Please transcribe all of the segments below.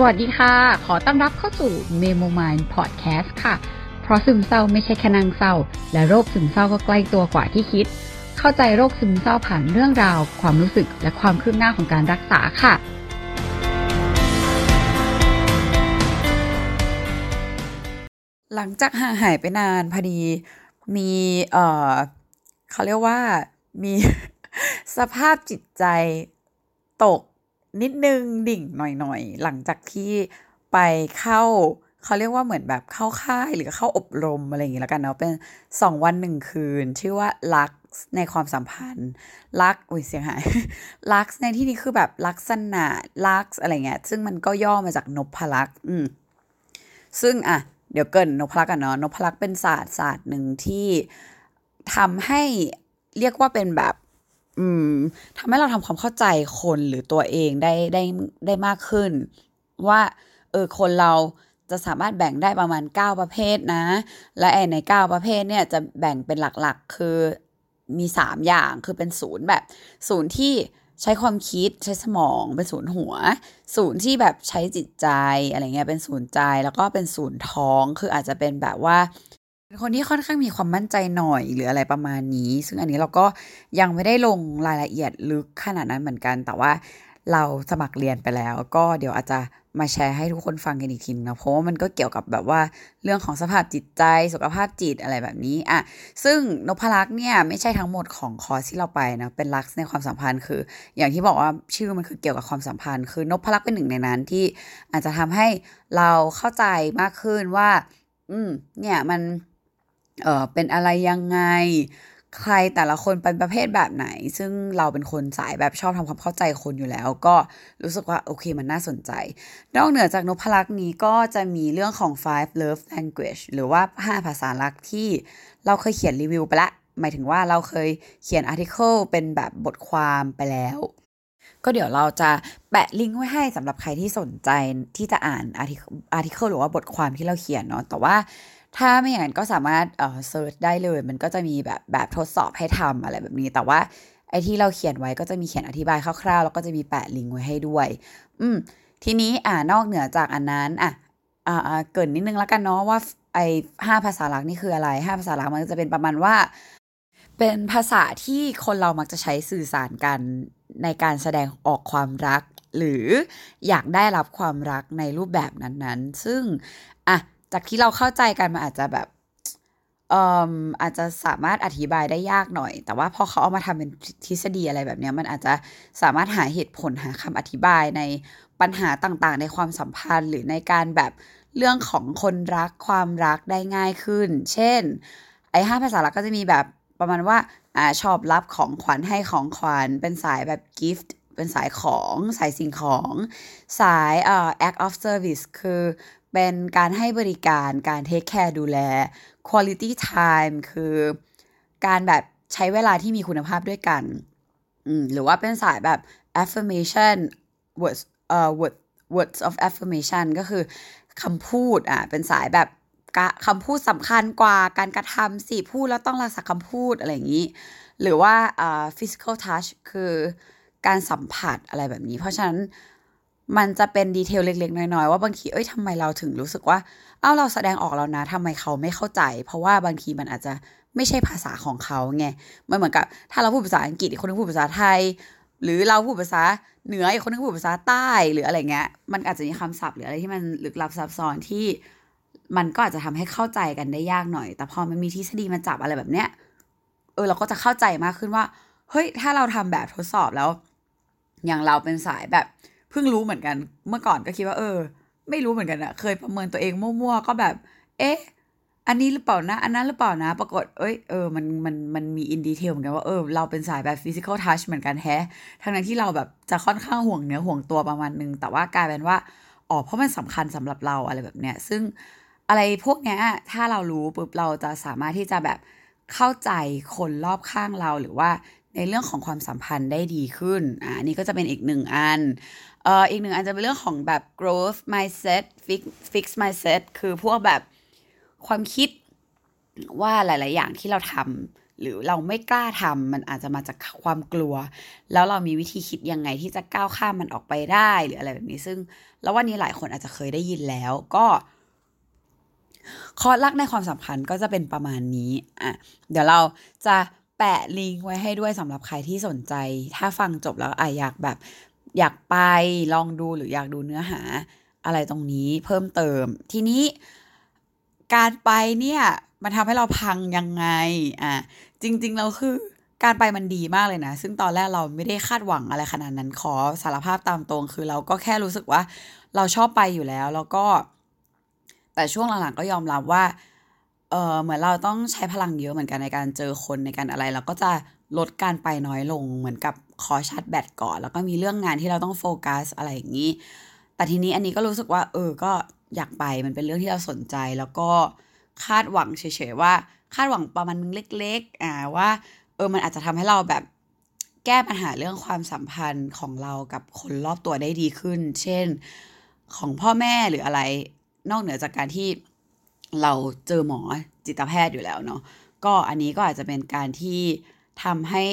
สวัสดีค่ะ ขอต้อนรับเข้าสู่ Memo Mind Podcast ค่ะ เพราะซึมเศร้าไม่ใช่แค่นางเศร้า และโรคซึมเศร้าก็ใกล้ตัวกว่าที่คิด เข้าใจโรคซึมเศร้าผ่านเรื่องราว ความรู้สึกและความคืบหน้าของการรักษาค่ะ หลังจากห่างหายไปนานพอดี มีเอ่อเขาเรียกว่ามีสภาพจิตใจตก นิดนึงดิ่งหน่อยๆ หลังจากที่ไปเข้าเขาเรียกว่าเหมือนแบบเข้าค่ายหรือเข้าอบรมอะไรอย่างงี้แล้วกันเนาะเป็นสองวันหนึ่งคืน ชื่อว่าลักในความสัมพันธ์ลักอุ้ยเสียงหายลักในที่นี้คือแบบลักษณะลักอะไรเงี้ยซึ่งมันก็ย่อมาจากนพลักษ์อืมซึ่งอะเดี๋ยวเกินนพลักษ์กันเนาะนพลักษ์เป็นศาสตร์ศาสตร์หนึ่งที่ทำให้เรียกว่าเป็นแบบ อืมทำให้เราทำความเข้าใจคนหรือตัวเองได้ได้ได้มากขึ้น ว่าเออคนเราจะสามารถแบ่งได้ประมาณ 9 ประเภทนะ และไอใน 9 ประเภทเนี่ยจะแบ่งเป็นหลักๆ คือมี 3 อย่างคือเป็นศูนย์แบบศูนย์ที่ใช้ความคิดใช้สมองเป็นศูนย์หัว ศูนย์ที่แบบใช้จิตใจอะไรเงี้ยเป็นศูนย์ใจแล้วก็เป็นศูนย์ท้องคืออาจจะเป็นแบบว่า เป็นคนที่ค่อนข้างมีความมั่นใจหน่อยหรืออะไรประมาณนี้ ซึ่งอันนี้เราก็ยังไม่ได้ลงรายละเอียดลึกขนาดนั้นเหมือนกัน แต่ว่าเราสมัครเรียนไปแล้ว ก็เดี๋ยวอาจจะมาแชร์ให้ทุกคนฟังกันอีกทีนะเพราะว่ามันก็เกี่ยวกับแบบว่าเรื่องของสภาพจิตใจสุขภาพจิตอะไรแบบนี้อะซึ่งนพลักษ์เนี่ยไม่ใช่ทั้งหมดของคอร์สที่เราไปนะเป็นลักษ์ในความสัมพันธ์คือ อย่างที่บอกว่าชื่อมันคือเกี่ยวกับความสัมพันธ์ คือนพลักษ์เป็นหนึ่งในนั้นที่อาจจะทำให้เราเข้าใจมากขึ้นว่า อืมเนี่ยมัน เออเป็นอะไรยังไง ใครแต่ละคนเป็นประเภทแบบไหน ซึ่งเราเป็นคนสายแบบชอบทำความเข้าใจคนอยู่แล้ว ก็รู้สึกว่าโอเคมันน่าสนใจ นอกเหนือจากนพลักษ์นี้ก็จะมีเรื่องของ five love language หรือว่า 5 ภาษารักที่เราเคยเขียนรีวิวไปละหมายถึงว่าเราเคยเขียนอาร์ติเคิลเป็นแบบบทความไปแล้ว ก็เดี๋ยวเราจะแปะลิงก์ไว้ให้สำหรับใครที่สนใจที่จะอ่านอาร์ติอาร์ติเคิลหรือว่าบทความที่เราเขียนเนาะแต่ว่า ถ้าไม่อย่างนั้นก็สามารถเอ่อเซิร์ชได้เลย มันก็จะมีแบบแบบทดสอบให้ทำอะไรแบบนี้ แต่ว่าไอ้ที่เราเขียนไว้ก็จะมีเขียนอธิบายคร่าวๆ แล้วก็จะมีแปะลิงก์ไว้ให้ด้วย อืม ทีนี้อ่านอกเหนือจากอันนั้น อะอ่าเกินนิดนึงแล้วกันเนาะว่าไอ้ห้าภาษาลักนี่คืออะไรห้าภาษาลักมันจะเป็นประมาณว่า เป็นภาษาที่คนเรามักจะใช้สื่อสารกันในการแสดงออกความรัก หรืออยากได้รับความรักในรูปแบบนั้นๆ ซึ่งอะ จากที่เราเข้าใจกันมันอาจจะแบบเอ่ออาจจะสามารถอธิบายได้ยากหน่อย แต่ว่าพอเขาเอามาทำเป็นทฤษฎีอะไรแบบนี้มันอาจจะสามารถหาเหตุผลหาคำอธิบายในปัญหาต่างๆ ในความสัมพันธ์ หรือในการแบบเรื่องของคนรักความรักได้ง่ายขึ้น เช่น ไอ้ห้าภาษารักก็จะมีแบบประมาณว่าอ่าชอบรับของขวัญให้ของขวัญเป็นสายแบบกิฟต์เป็นสายของสายสิ่งของ สายเอ่อ act of service คือ เป็นการให้บริการการเทคแคร์ดูแล quality time คือการแบบใช้เวลาที่มีคุณภาพด้วยกันหรือว่าเป็นสายแบบ affirmation words เอ่อ word words of affirmation ก็คือคำพูดอะเป็นสายแบบคำพูดสำคัญกว่าการกระทำสิพูดแล้วต้องรักษาคำพูดอะไรอย่างนี้ หรือว่าอ่า physical touch คือการสัมผัสอะไรแบบนี้ เพราะฉะนั้น มันจะเป็นดีเทลเล็ก ๆ น้อย ๆ ว่าบางที เอ้ยทำไมเราถึงรู้สึกว่า เอ้าเราแสดงออกแล้วนะทำไมเขาไม่เข้าใจ เพราะว่าบางทีมันอาจจะไม่ใช่ภาษาของเขาไง มันเหมือนกับ ถ้าเราพูดภาษาอังกฤษอีกคนนึงพูดภาษาไทย หรือเราพูดภาษาเหนืออีกคนนึงพูดภาษาใต้หรืออะไรเงี้ย มันอาจจะมีคำศัพท์หรืออะไรที่มันลึกลับซับซ้อนที่ มันก็อาจจะทำให้เข้าใจกันได้ยากหน่อย แต่พอมันมีทฤษฎีมาจับอะไรแบบเนี้ย เออเราก็จะเข้าใจมากขึ้นว่า เฮ้ย ถ้าเราทำแบบทดสอบแล้ว อย่างเราเป็นสายแบบ เพิ่งรู้เหมือนกัน เมื่อก่อนก็คิดว่าเออ ไม่รู้เหมือนกันอะเคยประเมินตัวเองมั่วๆก็แบบ เอ๊ะ อันนี้หรือเปล่านะ อันนั้นหรือเปล่านะ ปรากฏ เอ้ย เออ มัน มัน มันมี in detail เหมือนกันว่า เออ เราเป็นสายแบบ physical touch เหมือนกันแฮะทั้งนั้นที่เราแบบจะค่อนข้างห่วงเนื้อห่วงตัวประมาณนึง แต่ว่ากลายเป็นว่า อ๋อ เพราะมันสำคัญสำหรับเราอะไรแบบเนี้ย ซึ่งอะไรพวกเนี้ย ถ้าเรารู้ปุ๊บ เราจะสามารถที่จะแบบเข้าใจคนรอบข้างเราหรือว่าในเรื่องของความสัมพันธ์ได้ดีขึ้น อ่านี่ก็จะเป็นอีกหนึ่งอัน อ่ออีกหนึ่งอันจะเป็นเรื่องของแบบ growth mindset fix fix mindset คือพวกแบบความคิดว่าหลาย ๆ อย่างที่เราทำหรือเราไม่กล้าทำมันอาจจะมาจากความกลัว แล้วเรามีวิธีคิดยังไงที่จะก้าวข้ามมันออกไปได้หรืออะไรแบบนี้ ซึ่งแล้ววันนี้หลายคนอาจจะเคยได้ยินแล้วก็คอร์สรักในความสัมพันธ์ก็จะเป็นประมาณนี้อะเดี๋ยวเราจะแปะลิงก์ไว้ให้ด้วยสำหรับใครที่สนใจ ถ้าฟังจบแล้วอะอยากแบบ อยากไปลองดูหรืออยากดูเนื้อหาอะไรตรงนี้เพิ่มเติม ทีนี้การไปเนี่ยมันทำให้เราพังยังไงอะจริง ๆ เราคือการไปมันดีมากเลยนะ ซึ่งตอนแรกเราไม่ได้คาดหวังอะไรขนาดนั้นขอสารภาพตามตรง คือเราก็แค่รู้สึกว่าเราชอบไปอยู่แล้ว แล้วก็ แต่ช่วงหลังๆก็ยอมรับว่า เออเหมือนเราต้องใช้พลังเยอะเหมือนกันในการเจอคนในการอะไร เราก็จะลดการไปน้อยลงเหมือนกับขอชาร์จแบตก่อน แล้วก็มีเรื่องงานที่เราต้องโฟกัสอะไรอย่างนี้ แต่ทีนี้อันนี้ก็รู้สึกว่า เออก็อยากไปมันเป็นเรื่องที่เราสนใจแล้วก็คาดหวังเฉยๆว่า คาดหวังประมาณนึงเล็ก ๆ อ่าว่าเออมันอาจจะทำให้เราแบบแก้ปัญหาเรื่องความสัมพันธ์ของเรากับคนรอบตัวได้ดีขึ้น เช่น ของพ่อแม่หรืออะไร นอกเหนือจากการที่ เราเจอหมอจิตแพทย์อยู่แล้วเนาะก็อันนี้ก็อาจจะเป็นการที่ทำให้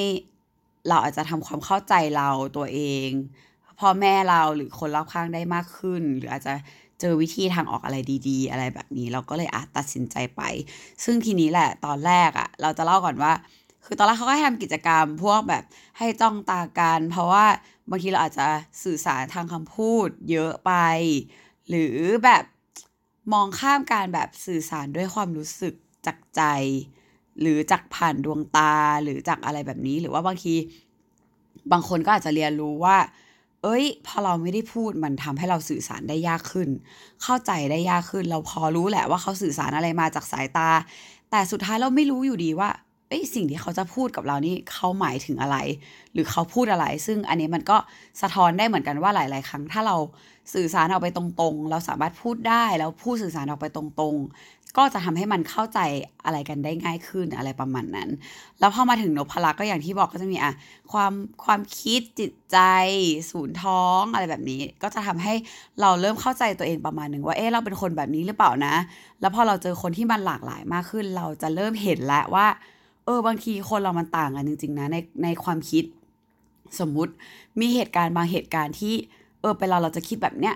เราอาจจะทำความเข้าใจเราตัวเองพ่อแม่เราหรือคนรอบข้างได้มากขึ้น หรืออาจจะเจอวิธีทางออกอะไรดีๆ อะไรแบบนี้ เราก็เลยอาจตัดสินใจไป ซึ่งทีนี้แหละตอนแรกอะ่ะ เราจะเล่าก่อนว่า คือตอนแรกเขาก็ให้ทำกิจกรรมพวกแบบให้จ้องตากันเพราะว่าบางทีเราอาจจะสื่อสารทางคำพูดเยอะไป หรือแบบ มองข้ามการแบบสื่อสารด้วยความรู้สึกจากใจ หรือจากผ่านดวงตาหรือจากอะไรแบบนี้หรือว่าบางที บางคนก็อาจจะเรียนรู้ว่า เอ้ย พอเราไม่ได้พูดมันทำให้เราสื่อสารได้ยากขึ้น เข้าใจได้ยากขึ้น เราพอรู้แหละว่าเขาสื่อสารอะไรมาจากสายตา แต่สุดท้ายเราไม่รู้อยู่ดีว่า เอ้สิ่งที่เขาจะพูดกับเรานี่เขาหมายถึงอะไร หรือเขาพูดอะไร ซึ่งอันนี้มันก็สะท้อนได้เหมือนกันว่าหลาย ๆ ครั้ง ถ้าเราสื่อสารออกไปตรง ๆ เราสามารถพูดได้แล้วพูดสื่อสารออกไปตรง ๆ ก็จะทำให้มันเข้าใจอะไรกันได้ง่ายขึ้นอะไรประมาณนั้น แล้วพอมาถึงนพลักก็อย่างที่บอกก็จะมีอะความความคิดจิตใจศูนย์ท้องอะไรแบบนี้ ก็จะทำให้เราเริ่มเข้าใจตัวเองประมาณหนึ่งว่าเอ๊ะเราเป็นคนแบบนี้หรือเปล่านะ แล้วพอเราเจอคนที่มันหลากหลายมากขึ้น เราจะเริ่มเห็นแล้วว่า เออบางทีคนเรามันต่างกันจริง ๆ นะในในความคิด สมมุติมีเหตุการณ์บางเหตุการณ์ที่เออเป็นเราเราจะคิดแบบเนี้ย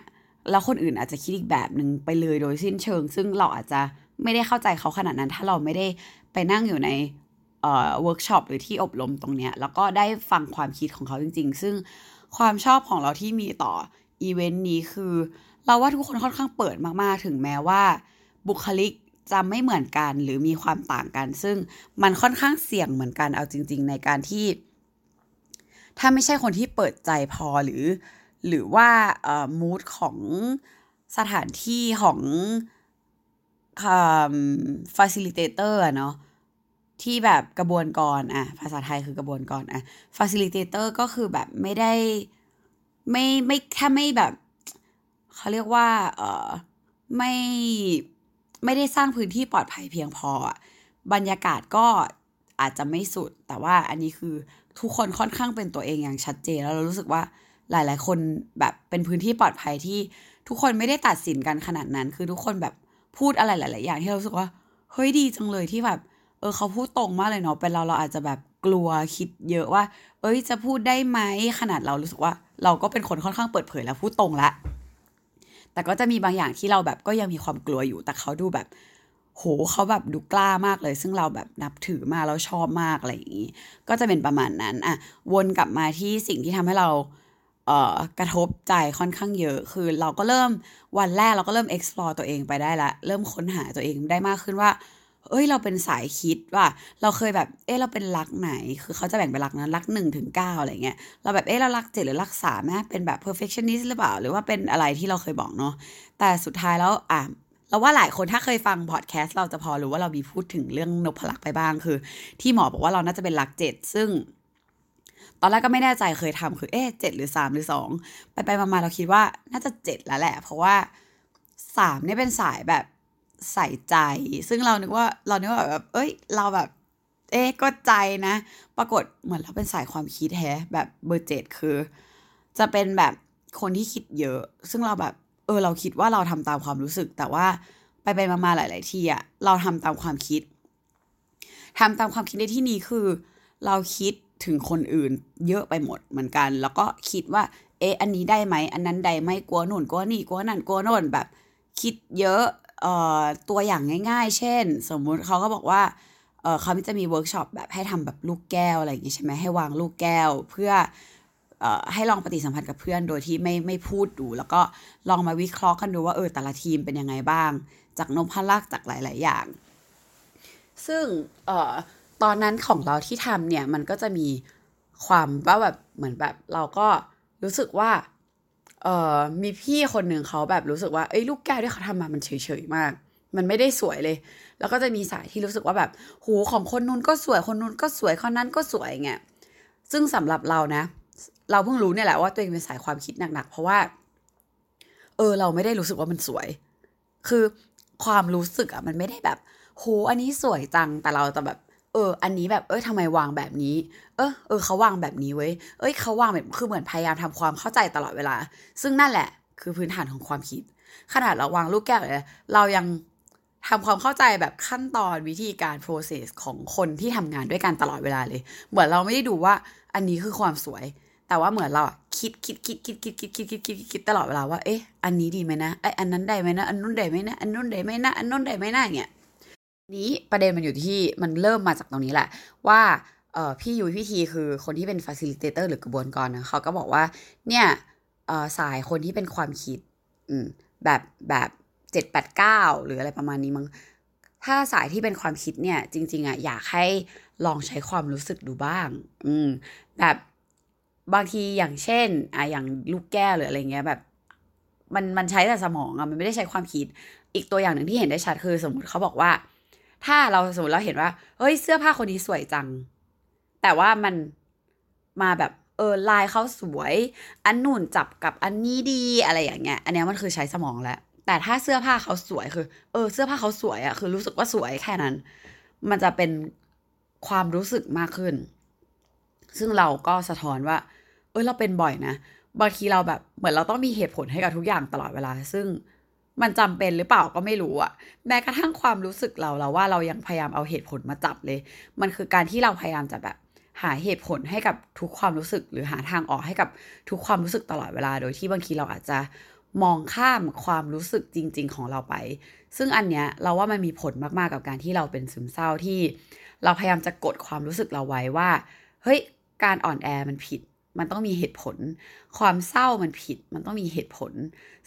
แล้วคนอื่นอาจจะคิดอีกแบบหนึ่งไปเลยโดยสิ้นเชิง ซึ่งเราอาจจะไม่ได้เข้าใจเขาขนาดนั้น ถ้าเราไม่ได้ไปนั่งอยู่ในเอ่อเวิร์กช็อปหรือที่อบรมตรงเนี้ยแล้วก็ได้ฟังความคิดของเขาจริง ๆ ซึ่งความชอบของเราที่มีต่ออีเวนต์นี้คือ เราว่าทุกคนค่อนข้างเปิดมากๆ ถึงแม้ว่า บุคลิก จะไม่เหมือนกันหรือมีความต่างกัน ซึ่งมันค่อนข้างเสี่ยงเหมือนกันเอาจริง ๆ ในการที่ ถ้าไม่ใช่คนที่เปิดใจพอหรือ หรือว่าเอ่อ mood ของสถานที่ของ facilitator เนาะที่แบบกระบวนกรอะภาษาไทยคือกระบวนกรอะ facilitator ก็คือแบบไม่ได้ไม่ไม่แค่ไม่แบบ เขาเรียกว่า เออไม่ ไม่ได้สร้างพื้นที่ปลอดภัยเพียงพอ บรรยากาศก็อาจจะไม่สุด แต่ว่าอันนี้คือทุกคนค่อนข้างเป็นตัวเองอย่างชัดเจน แล้วเรารู้สึกว่าหลาย ๆ คนแบบเป็นพื้นที่ปลอดภัยที่ทุกคนไม่ได้ตัดสินกันขนาดนั้น คือทุกคนแบบพูดอะไรหลาย ๆ อย่างที่เราสึกว่าเฮ้ยดีจังเลยที่แบบเออเขาพูดตรงมากเลยเนาะเป็นเราเราอาจจะแบบกลัวคิดเยอะว่า เอ้ยจะพูดได้ไหมขนาดเรารู้สึกว่า เราก็เป็นคนค่อนข้างเปิดเผยแล้วพูดตรงละ แต่ก็จะมีบางอย่างที่เราแบบก็ยังมีความกลัวอยู่ แต่เขาดูแบบ โหเขาแบบดูกล้ามากเลย ซึ่งเราแบบนับถือมาแล้วชอบมากอะไรอย่างนี้ ก็จะเป็นประมาณนั้นอะวนกลับมาที่สิ่งที่ทำให้เราเอ่อกระทบใจค่อนข้างเยอะ คือเราก็เริ่มวันแรกเราก็เริ่ม explore ตัวเองไปได้ละ เริ่มค้นหาตัวเองได้มากขึ้นว่า เอ้ยเราเป็นสายคิดว่า เราเคยแบบ เอ้เราเป็นรักไหน คือเขาจะแบ่งเป็นรักนั้นรักหนึ่งถึงเก้าอะไรเงี้ย เราแบบ เอ้เรารักเจ็ดหรือรักสามนะเป็นแบบ perfectionist หรือเปล่า หรือว่าเป็นอะไรที่เราเคยบอกเนาะ แต่สุดท้ายแล้วอะเราว่าหลายคนถ้าเคยฟังพอดแคสต์เราจะพอรู้ว่าเรามีพูดถึงเรื่องนพลักไปบ้างคือ ที่หมอบอกว่าเราน่าจะเป็นรักเจ็ดซึ่ง ตอนแรกก็ไม่แน่ใจเคยทำคือเอ๊ะเจ็ดหรือสามหรือสองไปไปมาเราคิดว่าน่าจะเจ็ดแล้วแหละ เพราะว่าสามเนี่ยเป็นสายแบบ ใส่ใจ ซึ่งเรานึกว่าเรานึกว่าแบบเอ้ย เราแบบ เอ๊ก็ใจนะ ปรากฏเหมือนเราเป็นสายความคิดแฮะแบบเบอร์เจ็ดคือ จะเป็นแบบคนที่คิดเยอะ ซึ่งเราแบบเออเราคิดว่าเราทำตามความรู้สึก แต่ว่าไปไปมาๆหลาย ๆ ที่อะเราทำตามความคิดทำตามความคิดในที่นี้คือ เราคิดถึงคนอื่นเยอะไปหมดเหมือนกัน แล้วก็คิดว่า เอ๊ะอันนี้ได้ไหม อันนั้นได้ไหมกลัวนู่นกลัวนี่กลัวนั่นกลัวโน่นแบบ คิดเยอะ ตัวอย่างง่าย ๆ เช่น สมมุติเขาก็บอกว่าเขาจะมีเวิร์กช็อปแบบให้ทำแบบลูกแก้วอะไรอย่างงี้ใช่ไหมให้วางลูกแก้ว เพื่อให้ลองปฏิสัมพันธ์กับเพื่อนโดยที่ไม่ไม่พูดดู แล้วก็ลองมาวิเคราะห์กันดูว่าเออแต่ละทีมเป็นยังไงบ้าง จากนพลักษ์จากหลาย ๆ อย่าง ซึ่งออตอนนั้นของเราที่ทำเนี่ยมันก็จะมีความว่าแบบเหมือนแบบเราก็รู้สึกว่า เอ่อมีพี่คนหนึ่งเขาแบบรู้สึกว่าเอ้ยลูกแก้วที่เขาทำมามันเฉยๆมาก มันไม่ได้สวยเลย แล้วก็จะมีสายที่รู้สึกว่าแบบ หูของคนนู้นก็สวยคนนู้นก็สวยคนนั้นก็สวยเงี้ยซึ่งสำหรับเรานะ เราเพิ่งรู้เนี่ยแหละว่าตัวเองเป็นสายความคิดหนักๆ เพราะว่า เออ เราไม่ได้รู้สึกว่ามันสวย คือความรู้สึกอะมันไม่ได้แบบโหอันนี้สวยจังแต่เราจะแบบ เออ อันนี้แบบเอ้ยทำไมวางแบบนี้ เออเออเขาวางแบบนี้เว้ยเอ้ยเขาวางแบบคือเหมือนพยายามทำความเข้าใจตลอดเวลา ซึ่งนั่นแหละ คือพื้นฐานของความคิด ขนาดเราวางลูกแก้วเลยเรายังทำความเข้าใจแบบขั้นตอนวิธีการ process ของคนที่ทำงานด้วยกันตลอดเวลาเลย เหมือนเราไม่ได้ดูว่าอันนี้คือความสวย แต่ว่าเหมือนเราอะคิดคิดคิดคิดคิดคิดคิดคิดคิดคิดตลอดเวลาว่า เอ๊ะ อันนี้ดีไหมนะไออันนั้นได้ไหมนะ อันนู้นได้ไหมนะ อันนู้นได้ไหมนะ อันนู้นได้ไหมนะอย่างเนี่ย นี้ประเด็นมันอยู่ที่มันเริ่มมาจากตรงนี้แหละ ว่าเออพี่ยุ้ยพี่ทีคือคนที่เป็น facilitator หรือกระบวนการนะเขาก็บอกว่า เนี่ยเออสายคนที่เป็นความคิดอืมแบบแบบเจ็ดแปดเก้าหรืออะไรประมาณนี้มั้งถ้าสายที่เป็นความคิดเนี่ย จริง ๆอะอยากให้ลองใช้ความรู้สึกดูบ้าง อืม แบบบางทีอย่างเช่นอะอย่างลูกแก้วหรืออะไรเงี้ยแบบ มันมันใช้แต่สมองอะมันไม่ได้ใช้ความคิด อีกตัวอย่างหนึ่งที่เห็นได้ชัดคือ สมมติเขาบอกว่า ถ้าเราสมมติเราเห็นว่าเฮ้ยเสื้อผ้าคนนี้สวยจัง แต่ว่ามันมาแบบเออลายเขาสวย อันนู่นจับกับอันนี้ดีอะไรอย่างเงี้ย อันนี้มันคือใช้สมองแล้วแต่ถ้าเสื้อผ้าเขาสวยคือ เออ เสื้อผ้าเขาสวยอะคือรู้สึกว่าสวยแค่นั้น มันจะเป็นความรู้สึกมากขึ้น ซึ่งเราก็สะท้อนว่า เออเราเป็นบ่อยนะบางทีเราแบบเหมือนเราต้องมีเหตุผลให้กับทุกอย่างตลอดเวลา ซึ่ง มันจำเป็นหรือเปล่าก็ไม่รู้อะแม้กระทั่งความรู้สึกเราเราว่าเรายังพยายามเอาเหตุผลมาจับเลย มันคือการที่เราพยายามจะแบบหาเหตุผลให้กับทุกความรู้สึก หรือหาทางออกให้กับทุกความรู้สึกตลอดเวลา โดยที่บางทีเราอาจจะมองข้ามความรู้สึกจริง ๆ ของเราไป ซึ่งอันเนี้ยเราว่ามันมีผลมากๆกับการที่เราเป็นซึมเศร้าที่ เราพยายามจะกดความรู้สึกเราไว้ว่า เฮ้ย การอ่อนแอมันผิด มันต้องมีเหตุผล ความเศร้ามันผิด มันต้องมีเหตุผล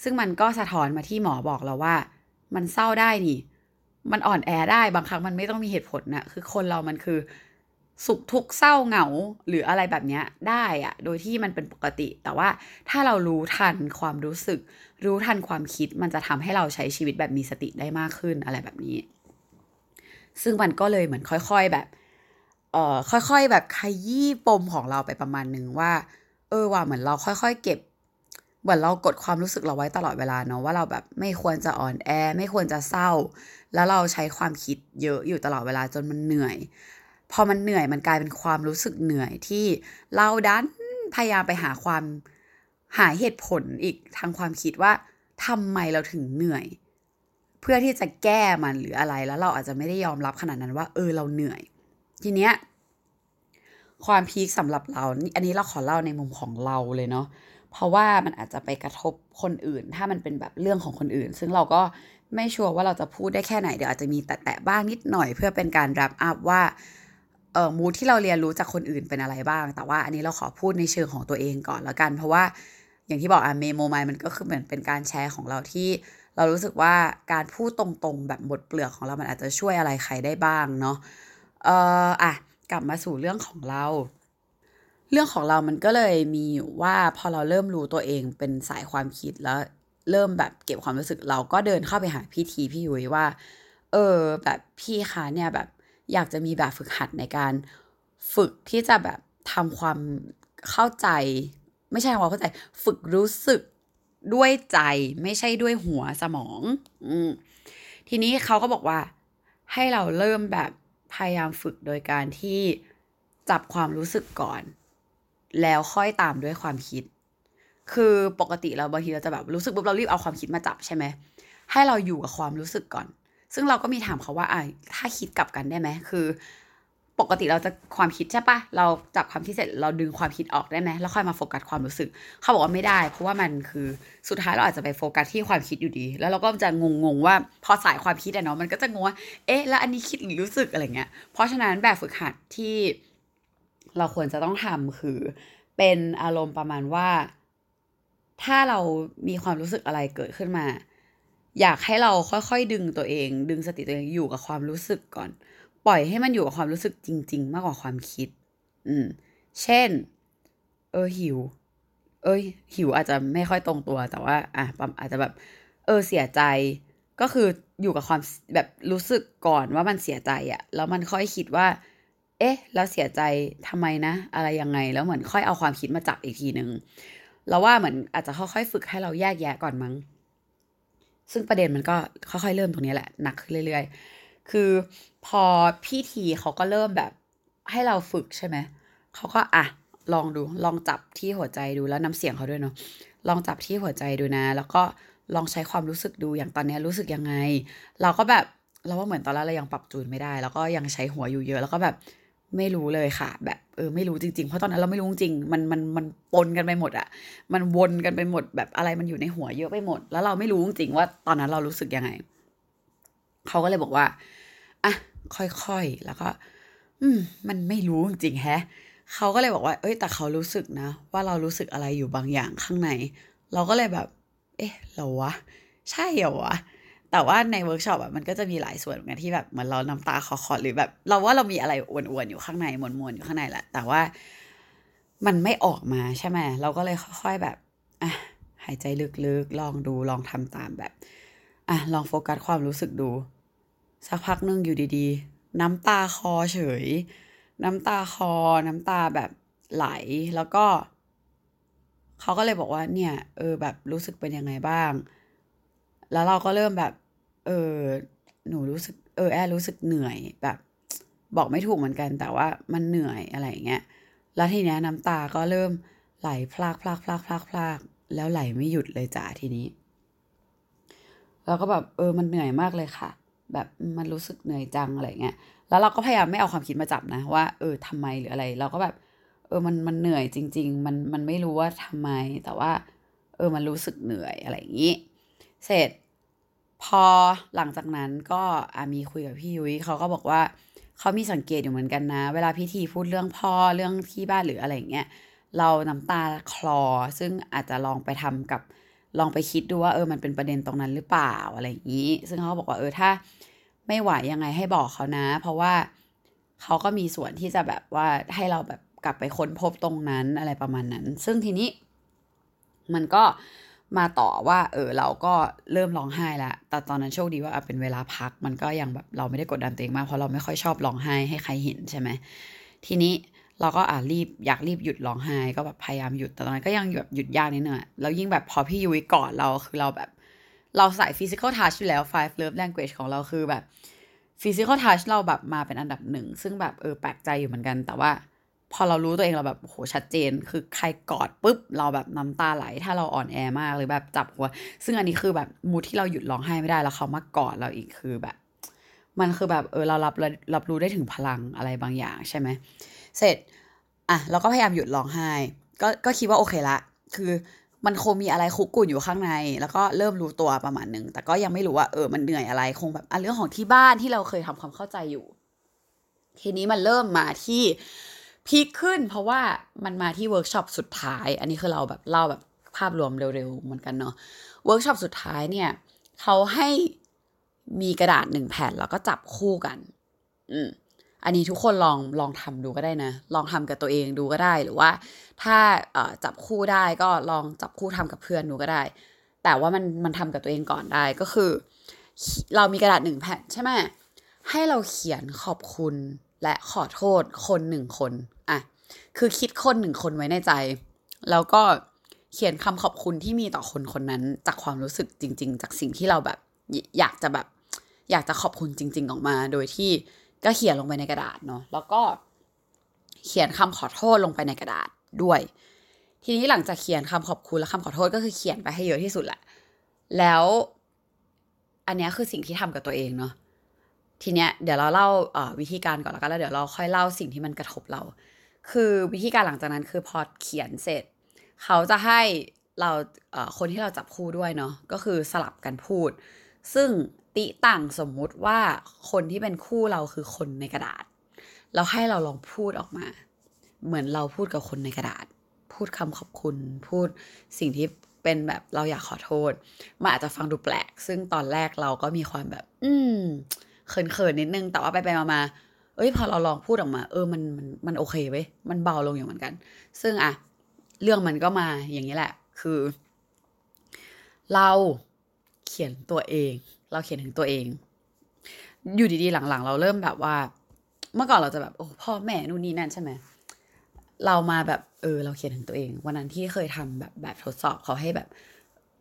ซึ่งมันก็สะท้อนมาที่หมอบอกเราว่า มันเศร้าได้นี่ มันอ่อนแอได้บางครั้งมันไม่ต้องมีเหตุผลนะคือคนเรามันคือ สุขทุกข์เศร้าเหงาหรืออะไรแบบนี้ได้อะโดยที่มันเป็นปกติ แต่ว่าถ้าเรารู้ทันความรู้สึก รู้ทันความคิดมันจะทำให้เราใช้ชีวิตแบบมีสติได้มากขึ้นอะไรแบบนี้ ซึ่งมันก็เลยเหมือนค่อย ๆแบบ เอ่อค่อยๆแบบขยี้ปมของเราไปประมาณหนึ่งว่า เออว่าเหมือนเราค่อยๆ เก็บเหมือนเรากดความรู้สึกเราไว้ตลอดเวลาเนาะว่าเราแบบไม่ควรจะอ่อนแอ ไม่ควรจะเศร้า แล้วเราใช้ความคิดเยอะอยู่ตลอดเวลาจนมันเหนื่อย พอมันเหนื่อยมันกลายเป็นความรู้สึกเหนื่อยที่เราดันพยายามไปหาความหาเหตุผลอีกทางความคิดว่าทำไมเราถึงเหนื่อย เพื่อที่จะแก้มันหรืออะไรแล้วเราอาจจะไม่ได้ยอมรับขนาดนั้นว่า เออเราเหนื่อย ทีเนี้ยความพีคสำหรับเรา อันนี้เราขอเล่าในมุมของเราเลยเนาะ เพราะว่ามันอาจจะไปกระทบคนอื่น ถ้ามันเป็นแบบเรื่องของคนอื่น ซึ่งเราก็ไม่ชัวร์ว่าเราจะพูดได้แค่ไหน เดี๋ยวอาจจะมีแตะๆบ้างนิดหน่อย เพื่อเป็นการรับอัพว่า เออมูที่เราเรียนรู้จากคนอื่นเป็นอะไรบ้าง แต่ว่าอันนี้เราขอพูดในเชิงของตัวเองก่อนแล้วกัน เพราะว่าอย่างที่บอกอะเมโมไมมันก็คือเหมือนเป็นการแชร์ของเราที่ เรารู้สึกว่าการพูดตรงๆ แบบหมดเปลือกของเรา มันอาจจะช่วยอะไรใครได้บ้างเนาะ เอ่ออะกลับมาสู่เรื่องของเรา เรื่องของเรามันก็เลยมีว่าพอเราเริ่มรู้ตัวเองเป็นสายความคิดแล้วเริ่มแบบเก็บความรู้สึกเราก็เดินเข้าไปหาพี่ทีพี่ยุ้ยว่า เออแบบพี่คะเนี่ยแบบอยากจะมีแบบฝึกหัดในการฝึกที่จะแบบทำความเข้าใจ ไม่ใช่ความเข้าใจ ฝึกรู้สึกด้วยใจไม่ใช่ด้วยหัวสมอง อืมทีนี้เขาก็บอกว่าให้เราเริ่มแบบ พยายามฝึกโดยการที่จับความรู้สึกก่อน แล้วค่อยตามด้วยความคิด คือปกติเราบางทีเราจะแบบรู้สึกปุ๊บเรารีบเอาความคิดมาจับใช่ไหมให้เราอยู่กับความรู้สึกก่อน ซึ่งเราก็มีถามเขาว่าอะถ้าคิดกลับกันได้ไหมคือ ปกติเราจะความคิดใช่ปะเราจับความคิดเสร็จเราดึงความคิดออกได้ไหมแล้วค่อยมาโฟกัสความรู้สึก เขาบอกว่าไม่ได้ เพราะว่ามันคือสุดท้ายเราอาจจะไปโฟกัสที่ความคิดอยู่ดี แล้วเราก็จะงงๆว่าพอสายความคิดอะเนาะมันก็จะงงว่าเอ๊ะแล้วอันนี้คิดหรือรู้สึกอะไรเงี้ย เพราะฉะนั้นแบบฝึกหัดที่เราควรจะต้องทำคือ เป็นอารมณ์ประมาณว่า ถ้าเรามีความรู้สึกอะไรเกิดขึ้นมา อยากให้เราค่อยๆ ดึงตัวเอง ดึงสติตัวเองอยู่กับความรู้สึกก่อน ปล่อยให้มันอยู่กับความรู้สึกจริง ๆ มากกว่าความคิด อืม เช่น เออหิว เอ้ย หิวอาจจะไม่ค่อยตรงตัว แต่ว่า อะอาจจะแบบ เออเสียใจ ก็คืออยู่กับความแบบรู้สึกก่อนว่ามันเสียใจอะแล้วมันค่อยคิดว่า เอ๊ะ แล้วเสียใจทำไมนะ อะไรยังไง แล้วเหมือนค่อยเอาความคิดมาจับอีกทีหนึ่งเราว่าเหมือนอาจจะค่อยๆฝึกให้เราแยกแยะก่อนมั้ง ซึ่งประเด็นมันก็ค่อยๆเริ่มตรงนี้แหละหนักขึ้นเรื่อย ๆ คือพอพี่ทีเขาก็เริ่มแบบให้เราฝึกใช่ไหม เขาก็อะลองดูลองจับที่หัวใจดูแล้วน้ำเสียงเขาด้วยเนาะลองจับที่หัวใจดูนะ แล้วก็ลองใช้ความรู้สึกดูอย่างตอนนี้รู้สึกยังไง เราก็แบบเราว่าเหมือนตอนแรกเรายังปรับจูนไม่ได้ แล้วก็ยังใช้หัวอยู่เยอะ แล้วก็แบบไม่รู้เลยค่ะ แบบเออไม่รู้จริงๆ เพราะตอนนั้นเราไม่รู้จริงมันมันมันปนกันไปหมดอะมันวนกันไปหมดแบบอะไรมันอยู่ในหัวเยอะไปหมด แล้วเราไม่รู้จริงว่าตอนนั้นเรารู้สึกยังไง เขาก็เลยบอกว่าอะค่อยๆ แล้วก็ อืม มันไม่รู้จริงๆแฮะ เขาก็เลยบอกว่า เอ้ย แต่เขารู้สึกนะ ว่าเรารู้สึกอะไรอยู่บางอย่างข้างใน เราก็เลยแบบ เอ๊ะหรอวะ ใช่เหรอวะ แต่ว่าในเวิร์กช็อปอะมันก็จะมีหลายส่วนเหมือนกันที่แบบเหมือนเราน้ำตาคลอๆหรือแบบ เราว่าเรามีอะไรมวนๆอยู่ข้างในมวนๆอยู่ข้างในแหละ แต่ว่ามันไม่ออกมาใช่ไหมเราก็เลยค่อย ๆแบบอะหายใจลึกๆ ลองดูลองทำตามแบบอะลองโฟกัสความรู้สึกดู สักพักนึงอยู่ดีๆ น้ำตาคอเฉย น้ำตาคอ น้ำตาแบบไหลแล้วก็ เขาก็เลยบอกว่าเนี่ย เออแบบรู้สึกเป็นยังไงบ้าง แล้วเราก็เริ่มแบบ เออหนูรู้สึก เออแอรู้สึกเหนื่อยแบบ บอกไม่ถูกเหมือนกัน แต่ว่ามันเหนื่อยอะไรอย่างเงี้ยแล้วทีเนี้ยน้ำตาก็เริ่มไหลพลากพลากพลากพลากพลากแล้วไหลไม่หยุดเลยจ้าทีนี้เราก็แบบเออมันเหนื่อยมากเลยค่ะ แบบมันรู้สึกเหนื่อยจังอะไรเงี้ยแล้วเราก็พยายามไม่เอาความคิดมาจับนะว่าเออทำไมหรืออะไร เราก็แบบเออมันมันเหนื่อยจริง ๆ มันมันไม่รู้ว่าทำไม แต่ว่า เออมันรู้สึกเหนื่อยอะไรอย่างนี้ เสร็จพอหลังจากนั้นก็อามีคุยกับพี่ยุ้ยเขาก็บอกว่าเขามีสังเกตอยู่เหมือนกันนะ เวลาพี่ทีพูดเรื่องพ่อเรื่องที่บ้านหรืออะไรเงี้ยเราน้ำตาคลอซึ่งอาจจะลองไปทำกับ ลองไปคิดดูว่าเออมันเป็นประเด็นตรงนั้นหรือเปล่าอะไรอย่างนี้ ซึ่งเขาบอกว่าเออถ้าไม่ไหวยังไงให้บอกเขานะ เพราะว่าเขาก็มีส่วนที่จะแบบว่าให้เราแบบกลับไปค้นพบตรงนั้นอะไรประมาณนั้น ซึ่งทีนี้มันก็มาต่อว่า เออเราก็เริ่มร้องไห้ละแต่ตอนนั้นโชคดีว่าเป็นเวลาพัก มันก็ยังแบบเราไม่ได้กดดันตัวเองมากเพราะเราไม่ค่อยชอบร้องไห้ให้ใครเห็นใช่ไหมทีนี้ เราก็อ่ารีบอยากรีบหยุดร้องไห้ก็แบบพยายามหยุดแต่ตอนนั้นก็ยังแบบหยุดยากนิดหน่อยแล้วยิ่งแบบพอพี่ยุ้ยกอดเราคือเราแบบ เราใส่ physical touch อยู่แล้ว five love language ของเราคือแบบ physical touch เราแบบมาเป็นอันดับหนึ่ง ซึ่งแบบเออแปลกใจอยู่เหมือนกัน แต่ว่าพอเรารู้ตัวเองเราแบบโหชัดเจน คือใครกอดปุ๊บเราแบบน้ำตาไหล ถ้าเราอ่อนแอมากหรือแบบจับหัว ซึ่งอันนี้คือแบบมูที่เราหยุดร้องไห้ไม่ได้แล้วเขามากอดเราอีกคือแบบ มันคือแบบเออเรารับรับรู้ได้ถึงพลังอะไรบางอย่างใช่ไหม เสร็จอะเราก็พยายามหยุดร้องไห้ ก็ก็คิดว่าโอเคละ คือมันคงมีอะไรคุกรุ่นอยู่ข้างใน แล้วก็เริ่มรู้ตัวประมาณหนึ่งแต่ก็ยังไม่รู้ว่าเออมันเรื่องอะไรคงแบบอะเรื่องของที่บ้านที่เราเคยทำความเข้าใจอยู่ ทีนี้มันเริ่มมาที่ peak ขึ้น เพราะว่ามันมาที่เวิร์กช็อปสุดท้าย อันนี้คือเราแบบเล่าแบบภาพรวมเร็วๆเหมือนกันเนาะเวิร์กช็อปสุดท้ายเนี่ยเขาให้มีกระดาษหนึ่งแผ่นแล้วก็จับคู่กัน อืม อันนี้ทุกคนลองลองทำดูก็ได้นะ ลองทำกับตัวเองดูก็ได้หรือว่า ถ้าจับคู่ได้ก็ลองจับคู่ทำกับเพื่อนดูก็ได้ แต่ว่ามันมันทำกับตัวเองก่อนได้ก็คือ เรามีกระดาษหนึ่งแผ่นใช่ไหมให้เราเขียนขอบคุณและขอโทษคนหนึ่งคนอะคือคิดคนหนึ่งคนไว้ในใจ แล้วก็เขียนคำขอบคุณที่มีต่อคนคนนั้น จากความรู้สึกจริง ๆ จากสิ่งที่เราแบบอยากจะแบบ อยากจะขอบคุณจริง ๆ ออกมา โดยที่ ก็เขียนลงไปในกระดาษเนาะแล้วก็เขียนคำขอโทษลงไปในกระดาษด้วย ทีนี้หลังจากเขียนคำขอบคุณและคำขอโทษก็คือเขียนไปให้เยอะที่สุดแหละ แล้วอันนี้คือสิ่งที่ทำกับตัวเองเนาะทีเนี้ยเดี๋ยวเราเล่าวิธีการก่อนแล้วกันแล้วเดี๋ยวเราค่อยเล่าสิ่งที่มันกระทบเรา คือวิธีการหลังจากนั้นคือพอเขียนเสร็จ เขาจะให้เราคนที่เราจับคู่ด้วยเนาะก็คือสลับกันพูด ซึ่ง ติต่างสมมุติว่าคนที่เป็นคู่เราคือคนในกระดาษ เราให้เราลองพูดออกมา เหมือนเราพูดกับคนในกระดาษ พูดคำขอบคุณ พูดสิ่งที่เป็นแบบเราอยากขอโทษมันอาจจะฟังดูแปลก ซึ่งตอนแรกเราก็มีความแบบ อืมเขินๆนิดนึง แต่ว่าไปไปมาเอ้ยพอเราลองพูดออกมา เออมันมันมันโอเคเว้ยมันเบาลงอย่างเหมือนกัน ซึ่งอะเรื่องมันก็มาอย่างนี้แหละ คือ เราเขียนตัวเอง เราเขียนถึงตัวเอง อยู่ดีๆ หลังๆ เราเริ่มแบบว่า เมื่อก่อนเราจะแบบโอ้พ่อแม่นู่นนี่นั่นใช่ไหมเรามาแบบเออเราเขียนถึงตัวเอง วันนั้นที่เคยทำแบบแบบทดสอบเขาให้แบบ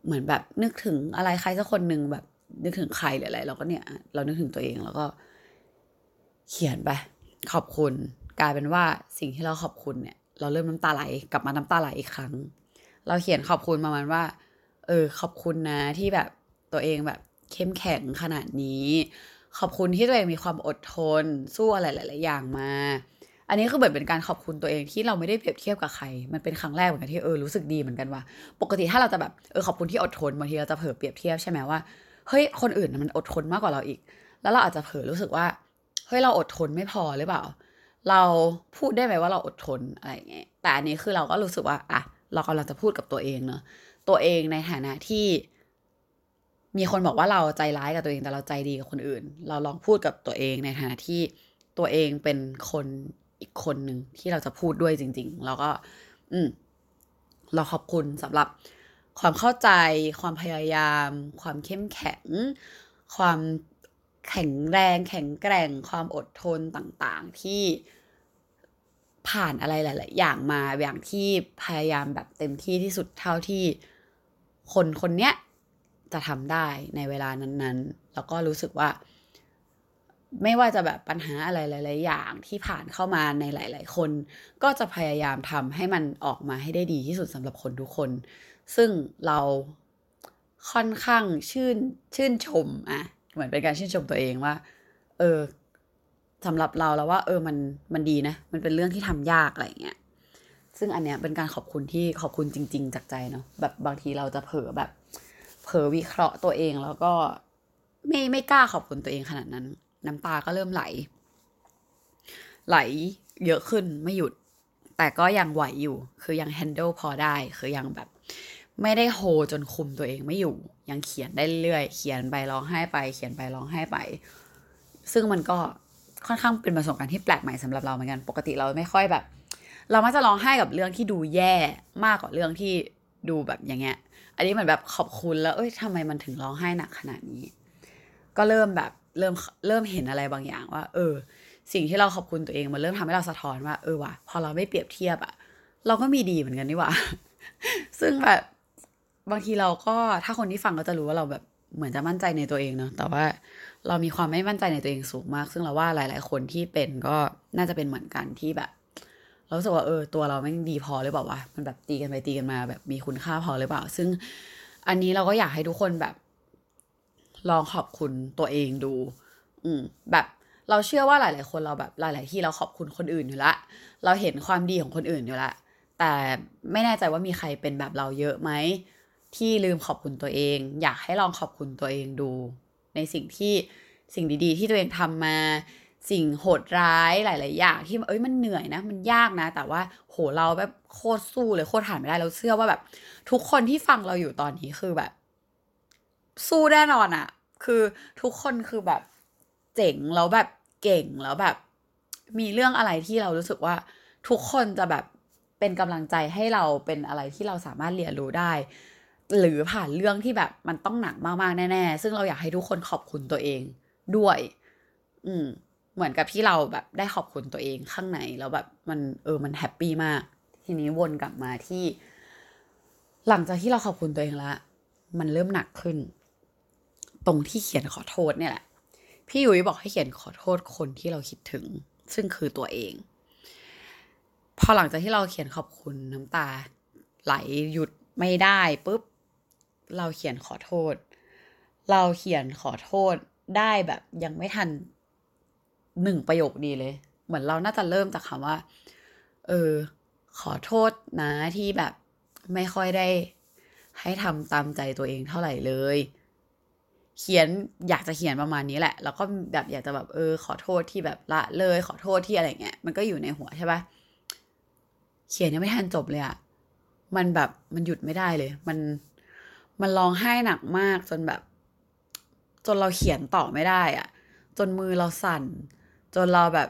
เหมือนแบบนึกถึงอะไรใครสักคนหนึ่งแบบ นึกถึงใครหรืออะไรเราก็เนี่ย เรานึกถึงตัวเองแล้วก็ เขียนไปขอบคุณ กลายเป็นว่าสิ่งที่เราขอบคุณเนี่ย เราเริ่มน้ำตาไหลกลับมาน้ำตาไหลอีกครั้ง เราเขียนขอบคุณประมาณว่า เออ ขอบคุณนะที่แบบตัวเองแบบ เข้มแข็งขนาดนี้ ขอบคุณที่ตัวเองมีความอดทน สู้อะไรหลาย ๆ อย่างมา อันนี้คือเหมือนเป็นการขอบคุณตัวเองที่เราไม่ได้เปรียบเทียบกับใคร มันเป็นครั้งแรกเหมือนกันที่เออรู้สึกดีเหมือนกันว่า ปกติถ้าเราจะแบบเออขอบคุณที่อดทนบางทีเราจะเผลอเปรียบเทียบใช่ไหมว่าเฮ้ยคนอื่นมันอดทนมากกว่าเราอีก แล้วเราอาจจะเผลอรู้สึกว่าเฮ้ยเราอดทนไม่พอหรือเปล่า เราพูดได้ไหมว่าเราอดทนอะไรอย่างเงี้ยแต่อันนี้คือเราก็รู้สึกว่าอะเรากำลังจะพูดกับตัวเองเนาะตัวเองในฐานะที่ มีคนบอกว่าเราใจร้ายกับตัวเองแต่เราใจดีกับคนอื่น เราลองพูดกับตัวเองในฐานะที่ตัวเองเป็นคนอีกคนหนึ่งที่เราจะพูดด้วยจริง ๆ แล้วก็ อืม เราขอบคุณสำหรับความเข้าใจ ความพยายาม ความเข้มแข็ง ความแข็งแรง แข็งแกร่ง ความอดทนต่างๆ ที่ผ่านอะไรหลาย ๆ อย่างมาอย่างที่พยายามแบบเต็มที่ที่สุดเท่าที่คนคนเนี้ย จะทำได้ในเวลานั้นๆ แล้วก็รู้สึกว่า ไม่ว่าจะแบบปัญหาอะไรหลาย ๆ อย่างที่ผ่านเข้ามาในหลาย ๆ คน ก็จะพยายามทำให้มันออกมาให้ได้ดีที่สุดสำหรับคนทุกคน ซึ่งเราค่อนข้างชื่นชื่นชมอะเหมือนเป็นการชื่นชมตัวเองว่า เออสำหรับเราแล้วว่า เออมันมันดีนะ มันเป็นเรื่องที่ทำยากอะไรเงี้ยซึ่งอันเนี้ยเป็นการขอบคุณที่ขอบคุณจริง ๆ จากใจเนาะแบบบางทีเราจะเผลอแบบ ผลอวิเคราะห์ตัวเองแล้วก็ไม่ไม่กล้าขอบคุณตัวเองขนาดนั้น น้ำตาก็เริ่มไหล ไหลเยอะขึ้นไม่หยุด แต่ก็ยังไหวอยู่ คือยังแฮนเดิลพอได้ คือยังแบบ ไม่ได้โฮจนคุมตัวเองไม่อยู่ ยังเขียนได้เรื่อยเขียนไปร้องไห้ไป เขียนไปร้องไห้ไป ซึ่งมันก็ค่อนข้างเป็นประสบการณ์ที่แปลกใหม่สำหรับเราเหมือนกัน ปกติเราไม่ค่อยแบบ เรามักจะร้องไห้กับเรื่องที่ดูแย่มากกว่าเรื่องที่ ดูแบบอย่างเงี้ย อันนี้เหมือนแบบขอบคุณแล้ว เอ้ยทำไมมันถึงร้องไห้หนักขนาดนี้ ก็เริ่มแบบเริ่มเริ่มเห็นอะไรบางอย่างว่า เออ สิ่งที่เราขอบคุณตัวเองมันเริ่มทำให้เราสะท้อนว่าเออว่ะพอเราไม่เปรียบเทียบอะเราก็มีดีเหมือนกันนี่หว่า ซึ่งแบบบางทีเราก็ถ้าคนที่ฟังก็จะรู้ว่าเราแบบเหมือนจะมั่นใจในตัวเองเนาะแต่ว่าเรามีความไม่มั่นใจในตัวเองสูงมาก ซึ่งเราว่าหลาย ๆ คนที่เป็นก็น่าจะเป็นเหมือนกันที่แบบ เราสึกว่าเออตัวเราไม่ดีพอหรือเปล่าวะมันแบบตีกันไปตีกันมา แบบมีคุณค่าพอหรือเปล่า ซึ่งอันนี้เราก็อยากให้ทุกคนแบบ ลองขอบคุณตัวเองดู อืม แบบเราเชื่อว่าหลาย ๆ คนเราแบบหลาย ๆ ที่เราขอบคุณคนอื่นอยู่ละ เราเห็นความดีของคนอื่นอยู่ละ แต่ไม่แน่ใจว่ามีใครเป็นแบบเราเยอะไหมที่ลืมขอบคุณตัวเอง อยากให้ลองขอบคุณตัวเองดู ในสิ่งที่สิ่งดี ๆ ที่ตัวเองทำมา สิ่งโหดร้ายหลาย ๆ อย่างที่เอ้ยมันเหนื่อยนะ มันยากนะ แต่ว่าโหเราแบบโคตรสู้เลยโคตรผ่านไม่ได้เราเชื่อว่าแบบ ทุกคนที่ฟังเราอยู่ตอนนี้คือแบบ สู้แน่นอนอะคือทุกคนคือแบบเจ๋งแล้วแบบเก่งแล้วแบบ มีเรื่องอะไรที่เรารู้สึกว่า ทุกคนจะแบบเป็นกำลังใจให้เราเป็นอะไรที่เราสามารถเรียนรู้ได้ หรือผ่านเรื่องที่แบบมันต้องหนักมาก ๆ แน่ ๆ ซึ่งเราอยากให้ทุกคนขอบคุณตัวเองด้วย อืม เหมือนกับที่เราแบบได้ขอบคุณตัวเองข้างในแล้วแบบมันเออมัน happy มาก ทีนี้วนกลับมาที่ หลังจากที่เราขอบคุณตัวเองแล้วมันเริ่มหนักขึ้น ตรงที่เขียนขอโทษเนี่ยแหละ พี่ยุ้ยบอกให้เขียนขอโทษคนที่เราคิดถึง ซึ่งคือตัวเอง พอหลังจากที่เราเขียนขอบคุณน้ำตา ไหลหยุดไม่ได้ปุ๊บเราเขียนขอโทษ เราเขียนขอโทษได้แบบยังไม่ทัน หนึ่งประโยคดีเลย เหมือนเราน่าจะเริ่มจากคำว่า เออ ขอโทษนะที่แบบไม่ค่อยได้ ให้ทำตามใจตัวเองเท่าไหร่เลย เขียนอยากจะเขียนประมาณนี้แหละ แล้วก็แบบอยากจะแบบเออ ขอโทษที่แบบละเลย ขอโทษที่อะไรเงี้ย มันก็อยู่ในหัวใช่ปะเขียนยังไม่ทันจบเลยอะมันแบบมันหยุดไม่ได้เลย มันมันร้องไห้หนักมากจนแบบ จนเราเขียนต่อไม่ได้อะจนมือเราสั่น จนเราแบบ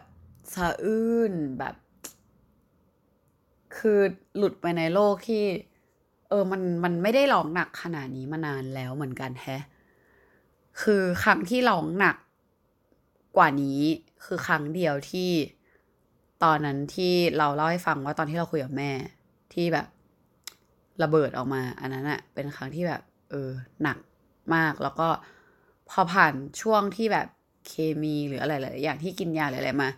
สะอื้นแบบ คือหลุดไปในโลกที่ เออมันมันไม่ได้ร้องหนักขนาดนี้มานานแล้วเหมือนกันแฮะ คือครั้งที่ร้องหนักกว่านี้คือครั้งเดียวที่ตอนนั้นที่เราเล่าให้ฟังว่าตอนที่เราคุยกับแม่ที่แบบระเบิดออกมา อันนั้นอะเป็นครั้งที่แบบ เออหนักมากแล้วก็พอผ่านช่วงที่แบบ เคมีหรืออะไรหลายอย่างที่กินยาหรืออะไรมา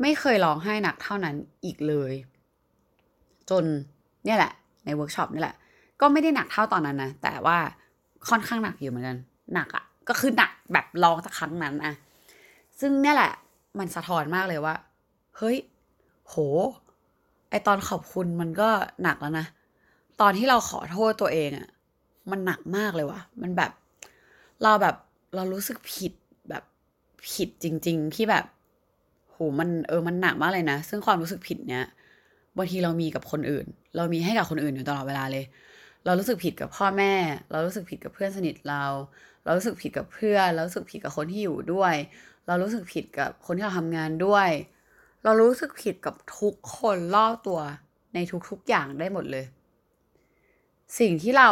ไม่เคยร้องไห้หนักเท่านั้นอีกเลย จนเนี่ยแหละ ในเวิร์กช็อปนี่แหละ ก็ไม่ได้หนักเท่าตอนนั้นนะแต่ว่าค่อนข้างหนักอยู่เหมือนกัน หนักอะก็คือหนักแบบร้องจากครั้งนั้นอะซึ่งเนี่ยแหละ มันสะท้อนมากเลยว่า เฮ้ย โห ไอตอนขอบคุณมันก็หนักแล้วนะ ตอนที่เราขอโทษตัวเองอะมันหนักมากเลยว่ะ มันแบบ เราแบบเรารู้สึกผิด ผิดจริง ๆ ที่แบบโหมันเออมันหนักมากเลยนะ ซึ่งความรู้สึกผิดเนี้ยบางทีเรามีกับคนอื่น เรามีให้กับคนอื่นอยู่ตลอดเวลาเลย เรารู้สึกผิดกับพ่อแม่ เรารู้สึกผิดกับเพื่อนสนิทเรา เรารู้สึกผิดกับเพื่อนเรารู้สึกผิดกับคนที่อยู่ด้วย เรารู้สึกผิดกับคนที่เราทำงานด้วย เรารู้สึกผิดกับทุกคนรอบตัวในทุกๆอย่างได้หมดเลย สิ่งที่เรา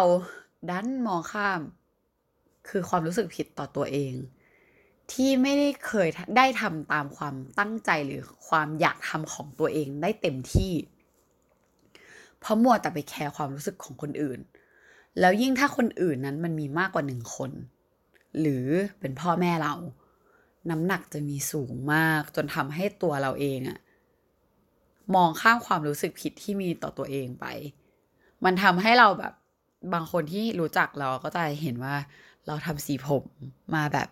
ดันมองข้าม คือความรู้สึกผิดต่อตัวเอง ที่ไม่ได้เคยได้ทำตามความตั้งใจหรือความอยากทำของตัวเองได้เต็มที่ เพราะมัวแต่ไปแคร์ความรู้สึกของคนอื่น แล้วยิ่งถ้าคนอื่นนั้นมันมีมากกว่าหนึ่งคน หรือเป็นพ่อแม่เรา น้ำหนักจะมีสูงมากจนทำให้ตัวเราเองอะมองข้ามความรู้สึกผิดที่มีต่อตัวเองไป มันทำให้เราแบบบางคนที่รู้จักเราก็จะเห็นว่าเราทำสีผมมาแบบ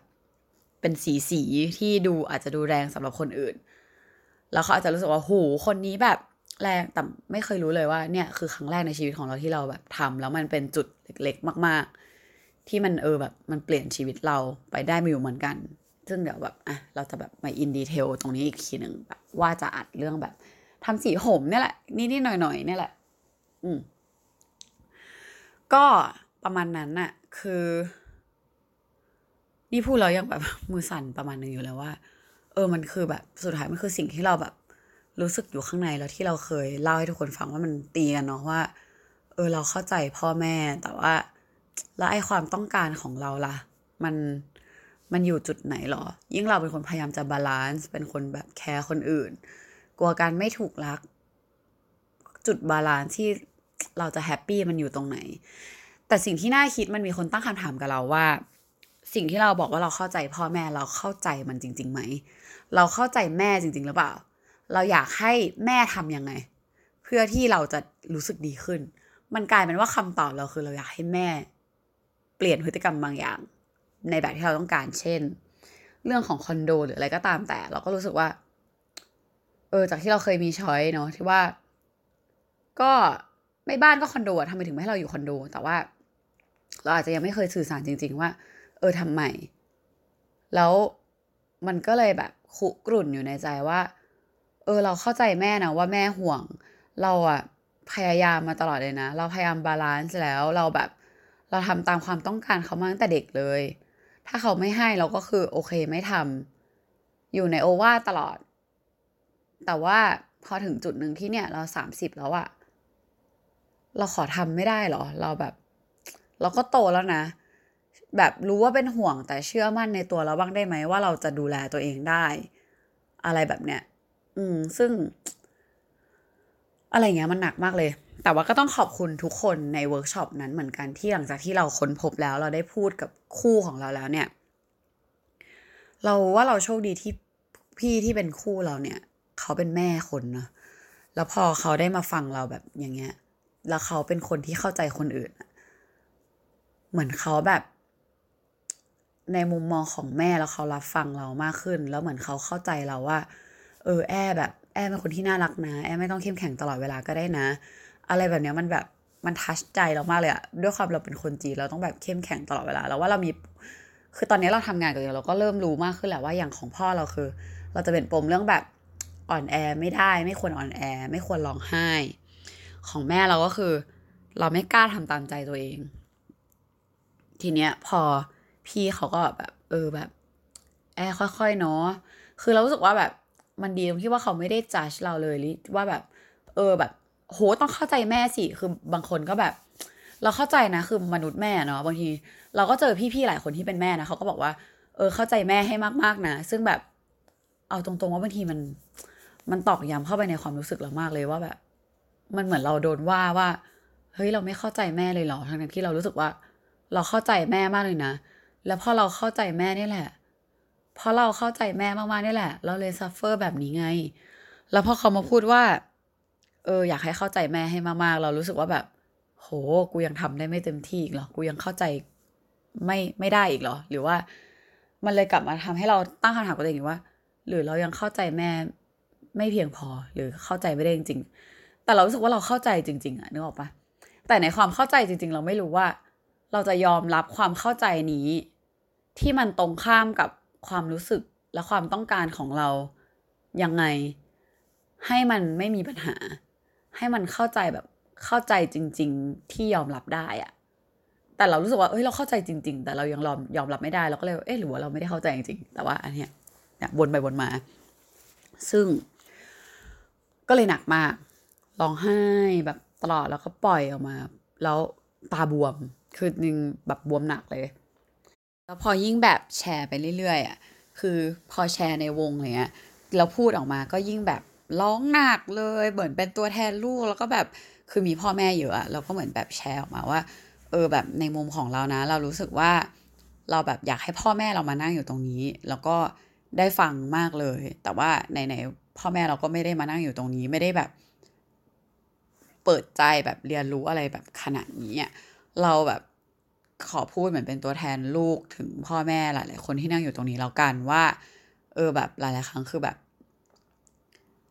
เป็นสีสีที่ดูอาจจะดูแรงสำหรับคนอื่น แล้วเขาอาจจะรู้สึกว่าโหคนนี้แบบแรงแต่ไม่เคยรู้เลยว่าเนี่ยคือครั้งแรกในชีวิตของเราที่เราแบบทำแล้วมันเป็นจุดเล็กๆ มาก ๆ ที่มันเออแบบมันเปลี่ยนชีวิตเราไปได้มาอยู่เหมือนกัน ซึ่งเดี๋ยวแบบอะเราจะแบบมาอินดีเทลตรงนี้อีกทีหนึ่งแบบว่าจะอัดเรื่องแบบทำสีผมเนี่ยแหละนิดๆหน่อยๆเนี่ยแหละ อืมก็ประมาณนั้นน่ะ คือ นี่พูดแล้วยังแบบมือสั่นประมาณนึงอยู่แล้วว่า เออมันคือแบบสุดท้ายมันคือสิ่งที่เราแบบ รู้สึกอยู่ข้างในแล้วที่เราเคยเล่าให้ทุกคนฟังว่ามันตีกันเนาะว่า เออเราเข้าใจพ่อแม่แต่ว่าแล้วไอ้ความต้องการของเราล่ะ มันมันอยู่จุดไหนหรอ ยิ่งเราเป็นคนพยายามจะ balance เป็นคนแบบแคร์คนอื่น กลัวการไม่ถูกรัก จุด balance ที่เราจะ happy มันอยู่ตรงไหน แต่สิ่งที่น่าคิดมันมีคนตั้งคำถามกับเราว่า สิ่งที่เราบอกว่าเราเข้าใจพ่อแม่เราเข้าใจมันจริงๆไหม เราเข้าใจแม่จริง ๆ หรือเปล่า เราอยากให้แม่ทำยังไง เพื่อที่เราจะรู้สึกดีขึ้น มันกลายเป็นว่าคำตอบเราคือเราอยากให้แม่ เปลี่ยนพฤติกรรมบางอย่าง ในแบบที่เราต้องการ เช่น เรื่องของคอนโดหรืออะไรก็ตามแต่ เราก็รู้สึกว่า เออจากที่เราเคยมีช้อยเนาะที่ว่า ก็ไม่บ้านก็คอนโดทำไมถึงไม่ให้เราอยู่คอนโด แต่ว่า เราอาจจะยังไม่เคยสื่อสารจริง ๆ ว่า เออทำไม แล้วมันก็เลยแบบคุกรุ่นอยู่ในใจว่า เออเราเข้าใจแม่นะว่าแม่ห่วง เราอะพยายามมาตลอดเลยนะ เราพยายาม balance แล้วเราแบบ เราทำตามความต้องการเขามาตั้งแต่เด็กเลย ถ้าเขาไม่ให้เราก็คือโอเคไม่ทำอยู่ในโอวาตลอด แต่ว่าพอถึงจุดหนึ่งที่เนี่ย เราสามสิบแล้วอะเราขอทำไม่ได้หรอ เราแบบ เราก็โตแล้วนะ แบบรู้ว่าเป็นห่วงแต่เชื่อมั่นในตัวเราบ้างได้ไหมว่าเราจะดูแลตัวเองได้ อะไรแบบเนี้ยอืม ซึ่ง อะไรเงี้ยมันหนักมากเลย แต่ว่าก็ต้องขอบคุณทุกคนในเวิร์กช็อปนั้นเหมือนกันที่หลังจากที่เราค้นพบแล้ว เราได้พูดกับคู่ของเราแล้วเนี่ย เราว่าเราโชคดีที่พี่ที่เป็นคู่เราเนี่ย เขาเป็นแม่คนเนาะแล้วพอเขาได้มาฟังเราแบบอย่างเงี้ย แล้วเขาเป็นคนที่เข้าใจคนอื่น เหมือนเขาแบบ ในมุมมองของแม่แล้วเขารับฟังเรามากขึ้น แล้วเหมือนเขาเข้าใจเราว่า เออแอแบบแอเป็นคนที่น่ารักนะ แอไม่ต้องเข้มแข็งตลอดเวลาก็ได้นะ อะไรแบบเนี้ยมันแบบมันทัชใจเรามากเลยอะด้วยความเราเป็นคนจีนเราต้องแบบเข้มแข็งตลอดเวลาแล้วว่าเรามีคือตอนนี้เราทำงานกับเราก็เริ่มรู้มากขึ้นแหละว่าอย่างของพ่อเราคือ เราจะเป็นปมเรื่องแบบอ่อนแอไม่ได้ ไม่ควรอ่อนแอ ไม่ควรร้องไห้ ของแม่เราก็คือ เราไม่กล้าทำตามใจตัวเอง ทีเนี้ยพอ พี่เขาก็แบบ เออแบบ แอค่อยๆเนาะคือเรารู้สึกว่าแบบมันดีตรงที่ว่าเขาไม่ได้จัดเราเลยว่าแบบ เออแบบ โหต้องเข้าใจแม่สิคือบางคนก็แบบ เราเข้าใจนะคือมนุษย์แม่เนาะบางที เราก็เจอพี่ๆหลายคนที่เป็นแม่นะเขาก็บอกว่า เออเข้าใจแม่ให้มากๆนะซึ่งแบบ เอาตรงๆว่าบางทีมัน มันตอกย้ำเข้าไปในความรู้สึกเรามากเลยว่าแบบ มันเหมือนเราโดนว่าว่าเฮ้ยเราไม่เข้าใจแม่เลยเหรอทั้งที่เรารู้สึกว่า เราเข้าใจแม่มากเลยนะ แล้วพอเราเข้าใจแม่นี่แหละเพราะเราเข้าใจแม่มากๆนี่แหละ เราเลย suffer แบบนี้ไง แล้วพอเขามาพูดว่า เออ อยากให้เข้าใจแม่ให้มากๆ เรารู้สึกว่าแบบ โห กูยังทำได้ไม่เต็มที่อีกเหรอ กูยังเข้าใจไม่ไม่ได้อีกเหรอ หรือว่า มันเลยกลับมาทำให้เราตั้งคำถามกับตัวเองว่า หรือเรายังเข้าใจแม่ไม่เพียงพอ หรือเข้าใจไม่ได้จริง ๆ แต่เรารู้สึกว่าเราเข้าใจจริง ๆอะนึกออกปะแต่ในความเข้าใจจริง ๆ เราไม่รู้ว่า เราจะยอมรับความเข้าใจนี้ ที่มันตรงข้ามกับความรู้สึกและความต้องการของเรายังไง ให้มันไม่มีปัญหา ให้มันเข้าใจแบบเข้าใจจริง ๆ ที่ยอมรับได้อะแต่เรารู้สึกว่าเอ้ยเราเข้าใจจริง ๆ แต่เรายังยอมยอมรับไม่ได้เราก็เลยเอ๊ะหรือว่าเราไม่ได้เข้าใจจริงๆแต่ว่าอันเนี้ยเนี่ยวนไปวนมา ซึ่ง ก็เลยหนักมากร้องไห้แบบตลอดแล้วก็ปล่อยออกมา แล้วตาบวมคือนึงแบบบวมหนักเลย แล้วพอยิ่งแบบแชร์ไปเรื่อยๆอะคือพอแชร์ในวงอะไรเงี้ยเราพูดออกมาก็ยิ่งแบบร้องหนักเลยเหมือนเป็นตัวแทนลูกแล้วก็แบบคือมีพ่อแม่เยอะอะเราก็เหมือนแบบแชร์ออกมาว่า เออแบบในมุมของเรานะ เรารู้สึกว่าเราแบบอยากให้พ่อแม่เรามานั่งอยู่ตรงนี้ แล้วก็ได้ฟังมากเลย แต่ว่าไหนๆพ่อแม่เราก็ไม่ได้มานั่งอยู่ตรงนี้ไม่ได้แบบ เปิดใจแบบเรียนรู้อะไรแบบขนาดนี้เราแบบ ขอพูดเหมือนเป็นตัวแทนลูกถึงพ่อแม่หลาย ๆ คนที่นั่งอยู่ตรงนี้แล้วกันว่า เออแบบหลาย ๆ ครั้งคือแบบ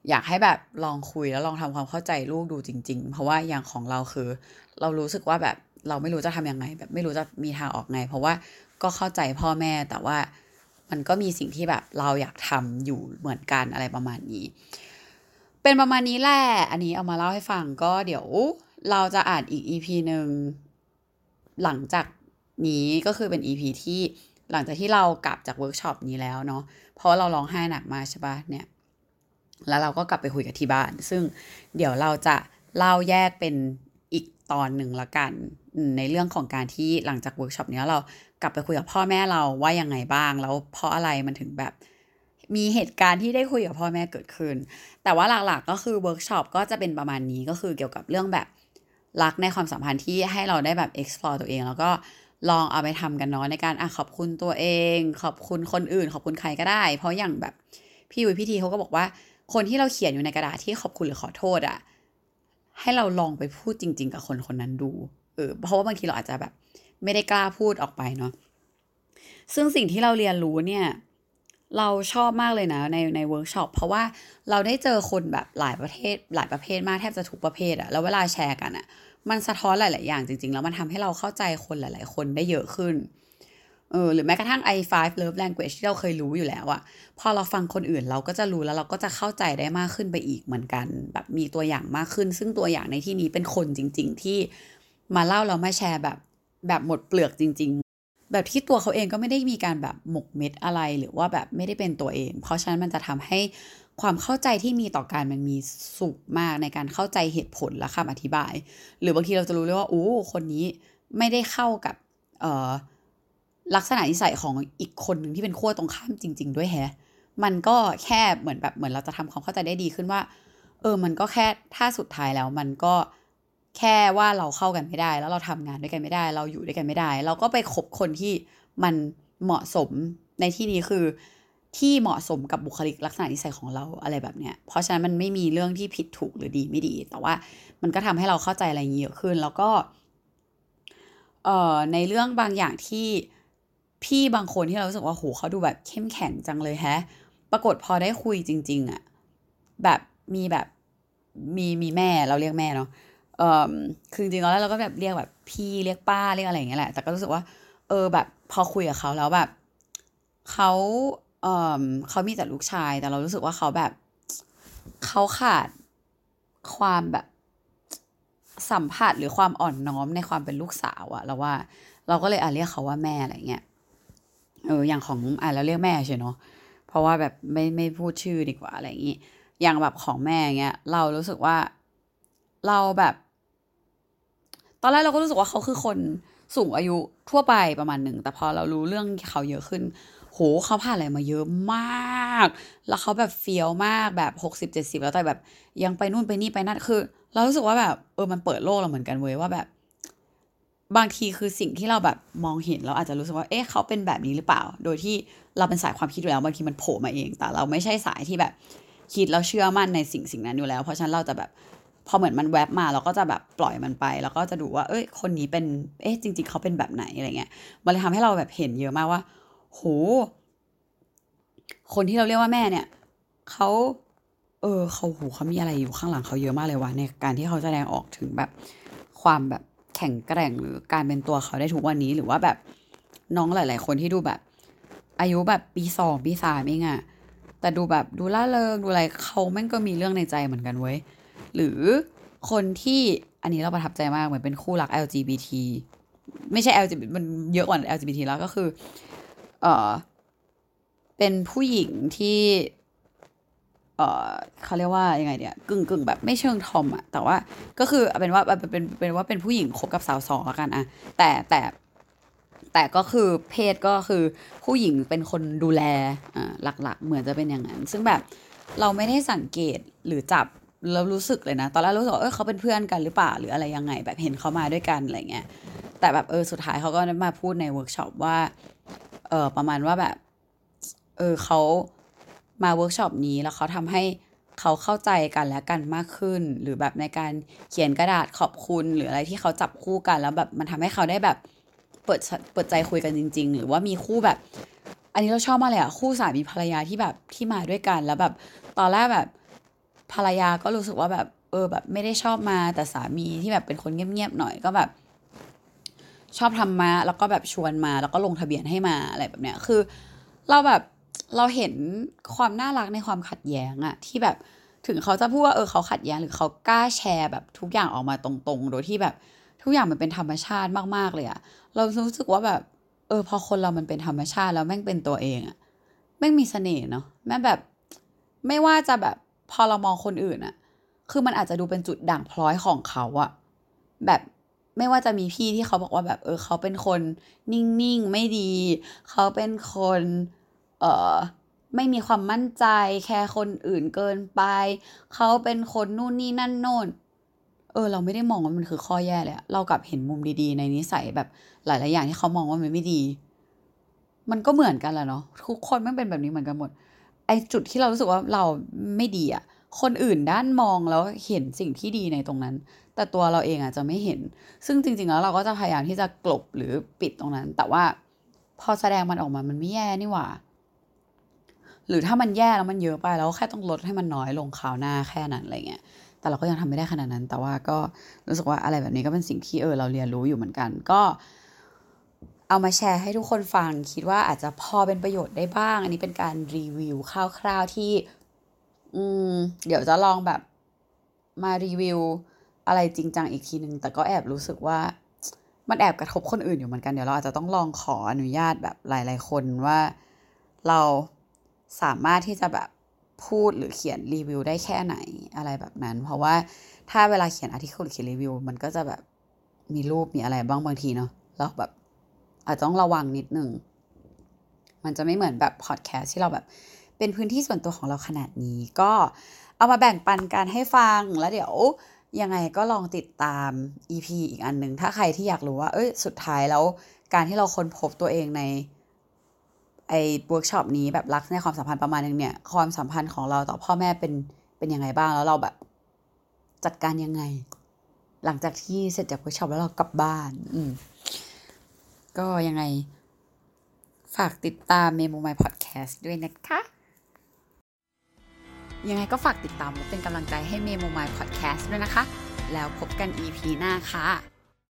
อยากให้แบบลองคุยแล้วลองทำความเข้าใจลูกดูจริง ๆ เพราะว่าอย่างของเราคือ เรารู้สึกว่าแบบเราไม่รู้จะทำยังไง แบบไม่รู้จะมีทางออกไง เพราะว่าก็เข้าใจพ่อแม่แต่ว่ามันก็มีสิ่งที่แบบเราอยากทำอยู่เหมือนกันอะไรประมาณนี้ เป็นประมาณนี้แหละอันนี้เอามาเล่าให้ฟังก็เดี๋ยวเราจะอ่านอีก EP หนึ่งหลังจาก นี้ก็คือเป็น EP ที่หลังจากที่เรากลับจากเวิร์กช็อปนี้แล้วเนาะเพราะเราร้องไห้หนักมาใช่ปะเนี่ยแล้วเราก็กลับไปคุยกับที่บ้าน ซึ่งเดี๋ยวเราจะเล่าแยกเป็นอีกตอนหนึ่งละกัน ในเรื่องของการที่หลังจากเวิร์กช็อปนี้เรากลับไปคุยกับพ่อแม่เราว่ายังไงบ้าง แล้วเพราะอะไรมันถึงแบบมีเหตุการณ์ที่ได้คุยกับพ่อแม่เกิดขึ้น แต่ว่าหลักๆก็คือเวิร์กช็อปก็จะเป็นประมาณนี้ก็คือเกี่ยวกับเรื่องแบบรักในความสัมพันธ์ที่ให้เราได้แบบ explore ตัวเอง แล้วก็ ลองเอาไปทำกันเนาะในการอะขอบคุณตัวเอง ขอบคุณคนอื่น ขอบคุณใครก็ได้ เพราะอย่างแบบพี่ยุ้ยพี่ทีเขาก็บอกว่า คนที่เราเขียนอยู่ในกระดาษที่ขอบคุณหรือขอโทษอะให้เราลองไปพูดจริง ๆ กับคนคนนั้นดูเออเพราะว่าบางทีเราอาจจะแบบ ไม่ได้กล้าพูดออกไปเนาะซึ่งสิ่งที่เราเรียนรู้เนี่ยเราชอบมากเลยนะในในเวิร์กช็อปเพราะว่าเราได้เจอคนแบบหลายประเทศหลายประเภทมากแทบจะทุกประเภทอะแล้วเวลาแชร์กันอะ มันสะท้อนหลาย ๆ อย่างจริง ๆ แล้วมันทำให้เราเข้าใจคนหลาย ๆ คนได้เยอะขึ้นเออหรือแม้กระทั่ง ไอ้ 5 love language ที่เราเคยรู้อยู่แล้วอะพอเราฟังคนอื่นเราก็จะรู้แล้วเราก็จะเข้าใจได้มากขึ้นไปอีกเหมือนกัน แบบมีตัวอย่างมากขึ้น ซึ่งตัวอย่างในที่นี้เป็นคนจริง ๆ ที่มาเล่าเรามาแชร์แบบแบบหมดเปลือกจริง ๆ แบบที่ตัวเขาเองก็ไม่ได้มีการแบบหมกเม็ดอะไรหรือว่าแบบไม่ได้เป็นตัวเอง เพราะฉะนั้นมันจะทำให้ ความเข้าใจที่มีต่อการมันมีสุขมากในการเข้าใจเหตุผลและคำอธิบาย หรือบางทีเราจะรู้เลยว่าโอ้คนนี้ไม่ได้เข้ากับเออลักษณะนิสัยของอีกคนหนึ่งที่เป็นขั้วตรงข้ามจริง ๆ ด้วยแฮะมันก็แค่เหมือนแบบเหมือนเราจะทำความเข้าใจได้ดีขึ้นว่า เออ มันก็แค่ถ้าสุดท้ายแล้วมันก็แค่ว่าเราเข้ากันไม่ได้ แล้วเราทำงานด้วยกันไม่ได้ เราอยู่ด้วยกันไม่ได้ เราก็ไปคบคนที่มันเหมาะสมในที่นี้คือ ที่เหมาะสมกับบุคลิกลักษณะนิสัยของเราอะไรแบบเนี้ย เพราะฉะนั้นมันไม่มีเรื่องที่ผิดถูกหรือดีไม่ดี แต่ว่ามันก็ทำให้เราเข้าใจอะไรเยอะขึ้น แล้วก็เอ่อในเรื่องบางอย่างที่พี่บางคนที่เรารู้สึกว่าโหเขาดูแบบเข้มแข็งจังเลยแฮะ ปรากฏพอได้คุยจริง ๆอะแบบมีแบบมีมีแม่เราเรียกแม่เนาะเออคือจริงๆแล้วเราก็แบบเรียกแบบพี่เรียกป้าเรียกอะไรอย่างเงี้ยแหละ แต่ก็รู้สึกว่า เออแบบพอคุยกับเขาแล้วแบบเขา เออเขามีแต่ลูกชาย แต่เรารู้สึกว่าเขาแบบเขาขาดความแบบสัมผัสหรือความอ่อนน้อมในความเป็นลูกสาวอะเราว่า เราก็เลยอะเรียกเขาว่าแม่อะไรเงี้ยเอออย่างของอะเราเรียกแม่ใช่เนาะเพราะว่าแบบไม่ไม่พูดชื่อดีกว่าอะไรอย่างงี้อย่างแบบของแม่เงี้ยเรารู้สึกว่าเราแบบ ตอนแรกเราก็รู้สึกว่าเขาคือคนสูงอายุทั่วไปประมาณหนึ่งแต่พอเรารู้เรื่องเขาเยอะขึ้น โหเขาผ่านอะไรมาเยอะมาก แล้วเขาแบบเฟี้ยวมากแบบหกสิบเจ็ดสิบแล้วแต่แบบยังไปนู่นไปนี่ไปนั่นคือ เรารู้สึกว่าแบบเออมันเปิดโลกเราเหมือนกันเว้ยว่าแบบ บางทีคือสิ่งที่เราแบบมองเห็นเราอาจจะรู้สึกว่าเอ๊ะเขาเป็นแบบนี้หรือเปล่า โดยที่เราเป็นสายความคิดอยู่แล้วบางทีมันโผล่มาเอง แต่เราไม่ใช่สายที่แบบคิดแล้วเชื่อมั่นในสิ่งสิ่งนั้นอยู่แล้ว เพราะฉะนั้นเราจะแบบพอเหมือนมันแวบมาเราก็จะแบบปล่อยมันไป แล้วก็จะดูว่า เอ้ย คนนี้เป็น เอ๊ะจริง ๆ เขาเป็นแบบไหนอะไรเงี้ย มันเลยทำให้เราแบบเห็นเยอะมากว่า โห คนที่เราเรียกว่าแม่เนี่ยเขาเออเขาหูเขามีอะไรอยู่ข้างหลังเขาเยอะมากเลยว่ะในการที่เขาแสดงออกถึงแบบความแบบแข็งแกร่งหรือการเป็นตัวเขาได้ทุกวันนี้หรือว่าแบบน้องหลาย ๆ คนที่ดูแบบ อายุแบบปีสองปีสามเองอะแต่ดูแบบดูล่าเริงดูอะไรเขาแม่งก็มีเรื่องในใจเหมือนกันเว้ยหรือคนที่อันนี้เราประทับใจมากเหมือนเป็นคู่รัก LGBT ไม่ใช่ LGBT มันเยอะกว่า LGBT แล้วก็คือ เออเป็นผู้หญิงที่เอเออเขาเรียกว่ายังไงเนี่ยกึ่งกึ่งแบบไม่เชิงทอมอะแต่ว่าก็คือเป็นว่าเป็นเป็นว่าเป็นผู้หญิงคบกับสาวสองแล้วกันอะแต่แต่แต่ก็คือเพศก็คือผู้หญิงเป็นคนดูแลอ่าหลักๆ เหมือนจะเป็นอย่างนั้น ซึ่งแบบเราไม่ได้สังเกตหรือจับเรารู้สึกเลยนะ ตอนแรกรู้สึกว่าเออเขาเป็นเพื่อนกันหรือเปล่าหรืออะไรยังไง แบบเห็นเขามาด้วยกันอะไรเงี้ยแต่แบบเออสุดท้ายเขาก็มาพูดในเวิร์กช็อปว่า เออประมาณว่าแบบ เออเขามาเวิร์กช็อปนี้แล้วเขาทำให้เขาเข้าใจกันและกันมากขึ้น หรือแบบในการเขียนกระดาษขอบคุณหรืออะไรที่เขาจับคู่กัน แล้วแบบมันทำให้เขาได้แบบเปิดเปิดใจคุยกันจริง ๆ หรือว่ามีคู่แบบ อันนี้เราชอบมากเลยอะคู่สามีภรรยาที่แบบที่มาด้วยกัน แล้วแบบตอนแรกแบบภรรยาก็รู้สึกว่าแบบเออแบบไม่ได้ชอบมาแต่สามีที่แบบเป็นคนเงียบๆหน่อยก็แบบ ชอบทำมาแล้วก็แบบชวนมา แล้วก็ลงทะเบียนให้มาอะไรแบบเนี้ยคือ เราแบบเราเห็นความน่ารักในความขัดแย้งอะที่แบบถึงเขาจะพูดว่าเออเขาขัดแย้งหรือเขากล้าแชร์แบบทุกอย่างออกมาตรงๆ โดยที่แบบทุกอย่างมันเป็นธรรมชาติมากๆเลยอะเรารู้สึกว่าแบบ เออ พอคนเรามันเป็นธรรมชาติแล้วแม่งเป็นตัวเองอะแม่งมีเสน่ห์เนาะแม่แบบ ไม่ว่าจะแบบพอเรามองคนอื่นอะคือมันอาจจะดูเป็นจุดด่างพร้อยของเขาอะแบบ ไม่ว่าจะมีพี่ที่เขาบอกว่าแบบเออเขาเป็นคนนิ่งๆไม่ดี เขาเป็นคนเออไม่มีความมั่นใจแค่คนอื่นเกินไป เขาเป็นคนนู่นนี่นั่นโน่นเออเราไม่ได้มองว่ามันคือข้อแย่เลยเรากลับเห็นมุมดีๆ ในนิสัยแบบหลายๆอย่างที่เขามองว่ามันไม่ดี มันก็เหมือนกันแหละเนาะทุกคนไม่เป็นแบบนี้เหมือนกันหมด ไอจุดที่เรารู้สึกว่าเราไม่ดีอะคนอื่นด้านมองแล้วเห็นสิ่งที่ดีในตรงนั้น แต่ตัวเราเองอาจจะไม่เห็น ซึ่งจริง ๆ แล้วเราก็จะพยายามที่จะกลบหรือปิดตรงนั้น แต่ว่าพอแสดงมันออกมามันไม่แย่นี่หว่า หรือถ้ามันแย่แล้วมันเยอะไปเราแค่ต้องลดให้มันน้อยลงคราวหน้าแค่นั้นอะไรเงี้ยแต่เราก็ยังทำไม่ได้ขนาดนั้น แต่ว่าก็รู้สึกว่าอะไรแบบนี้ก็เป็นสิ่งที่เออเราเรียนรู้อยู่เหมือนกัน ก็ เอามาแชร์ให้ทุกคนฟัง คิดว่าอาจจะพอเป็นประโยชน์ได้บ้าง อันนี้เป็นการรีวิวคร่าวๆที่ อืม เดี๋ยวจะลองแบบมารีวิว อะไรจริงจังอีกทีหนึงแต่ก็แอบรู้สึกว่ามันแอบกระทบคนอื่นอยู่เหมือนกันเดี๋ยวเราอาจจะต้องลองขออนุญาตแบบหลาย ๆ คนว่าเราสามารถที่จะแบบพูดหรือเขียนรีวิวได้แค่ไหนอะไรแบบนั้น เพราะว่าถ้าเวลาเขียนอาร์ติเคิลหรือเขียนรีวิว มันก็จะแบบมีรูปมีอะไรบ้างบางทีเนาะแล้วแบบอาจจะต้องระวังนิดนึงมันจะไม่เหมือนแบบพอดแคสต์ที่เราแบบเป็นพื้นที่ส่วนตัวของเราขนาดนี้ ก็เอามาแบ่งปันกันให้ฟังแล้วเดี๋ยว ยังไงก็ลองติดตาม EP อีกอันหนึ่งถ้าใครที่อยากรู้ว่า เอ้ยสุดท้ายแล้วการที่เราค้นพบตัวเองในไอ้เวิร์กช็อปนี้แบบรักในความสัมพันธ์ประมาณนึงเนี่ย ความสัมพันธ์ของเราต่อพ่อแม่เป็นเป็นยังไงบ้างแล้วเราแบบ จัดการยังไง หลังจากที่เสร็จจากเวิร์กช็อปแล้วเรากลับบ้าน อืมก็ยังไง ฝากติดตาม Memo My Podcast ด้วยนะคะ ยังไงก็ฝากติดตามและเป็นกำลังใจให้ Memo My Podcast ด้วยนะคะ แล้วพบกัน EP หน้าค่ะ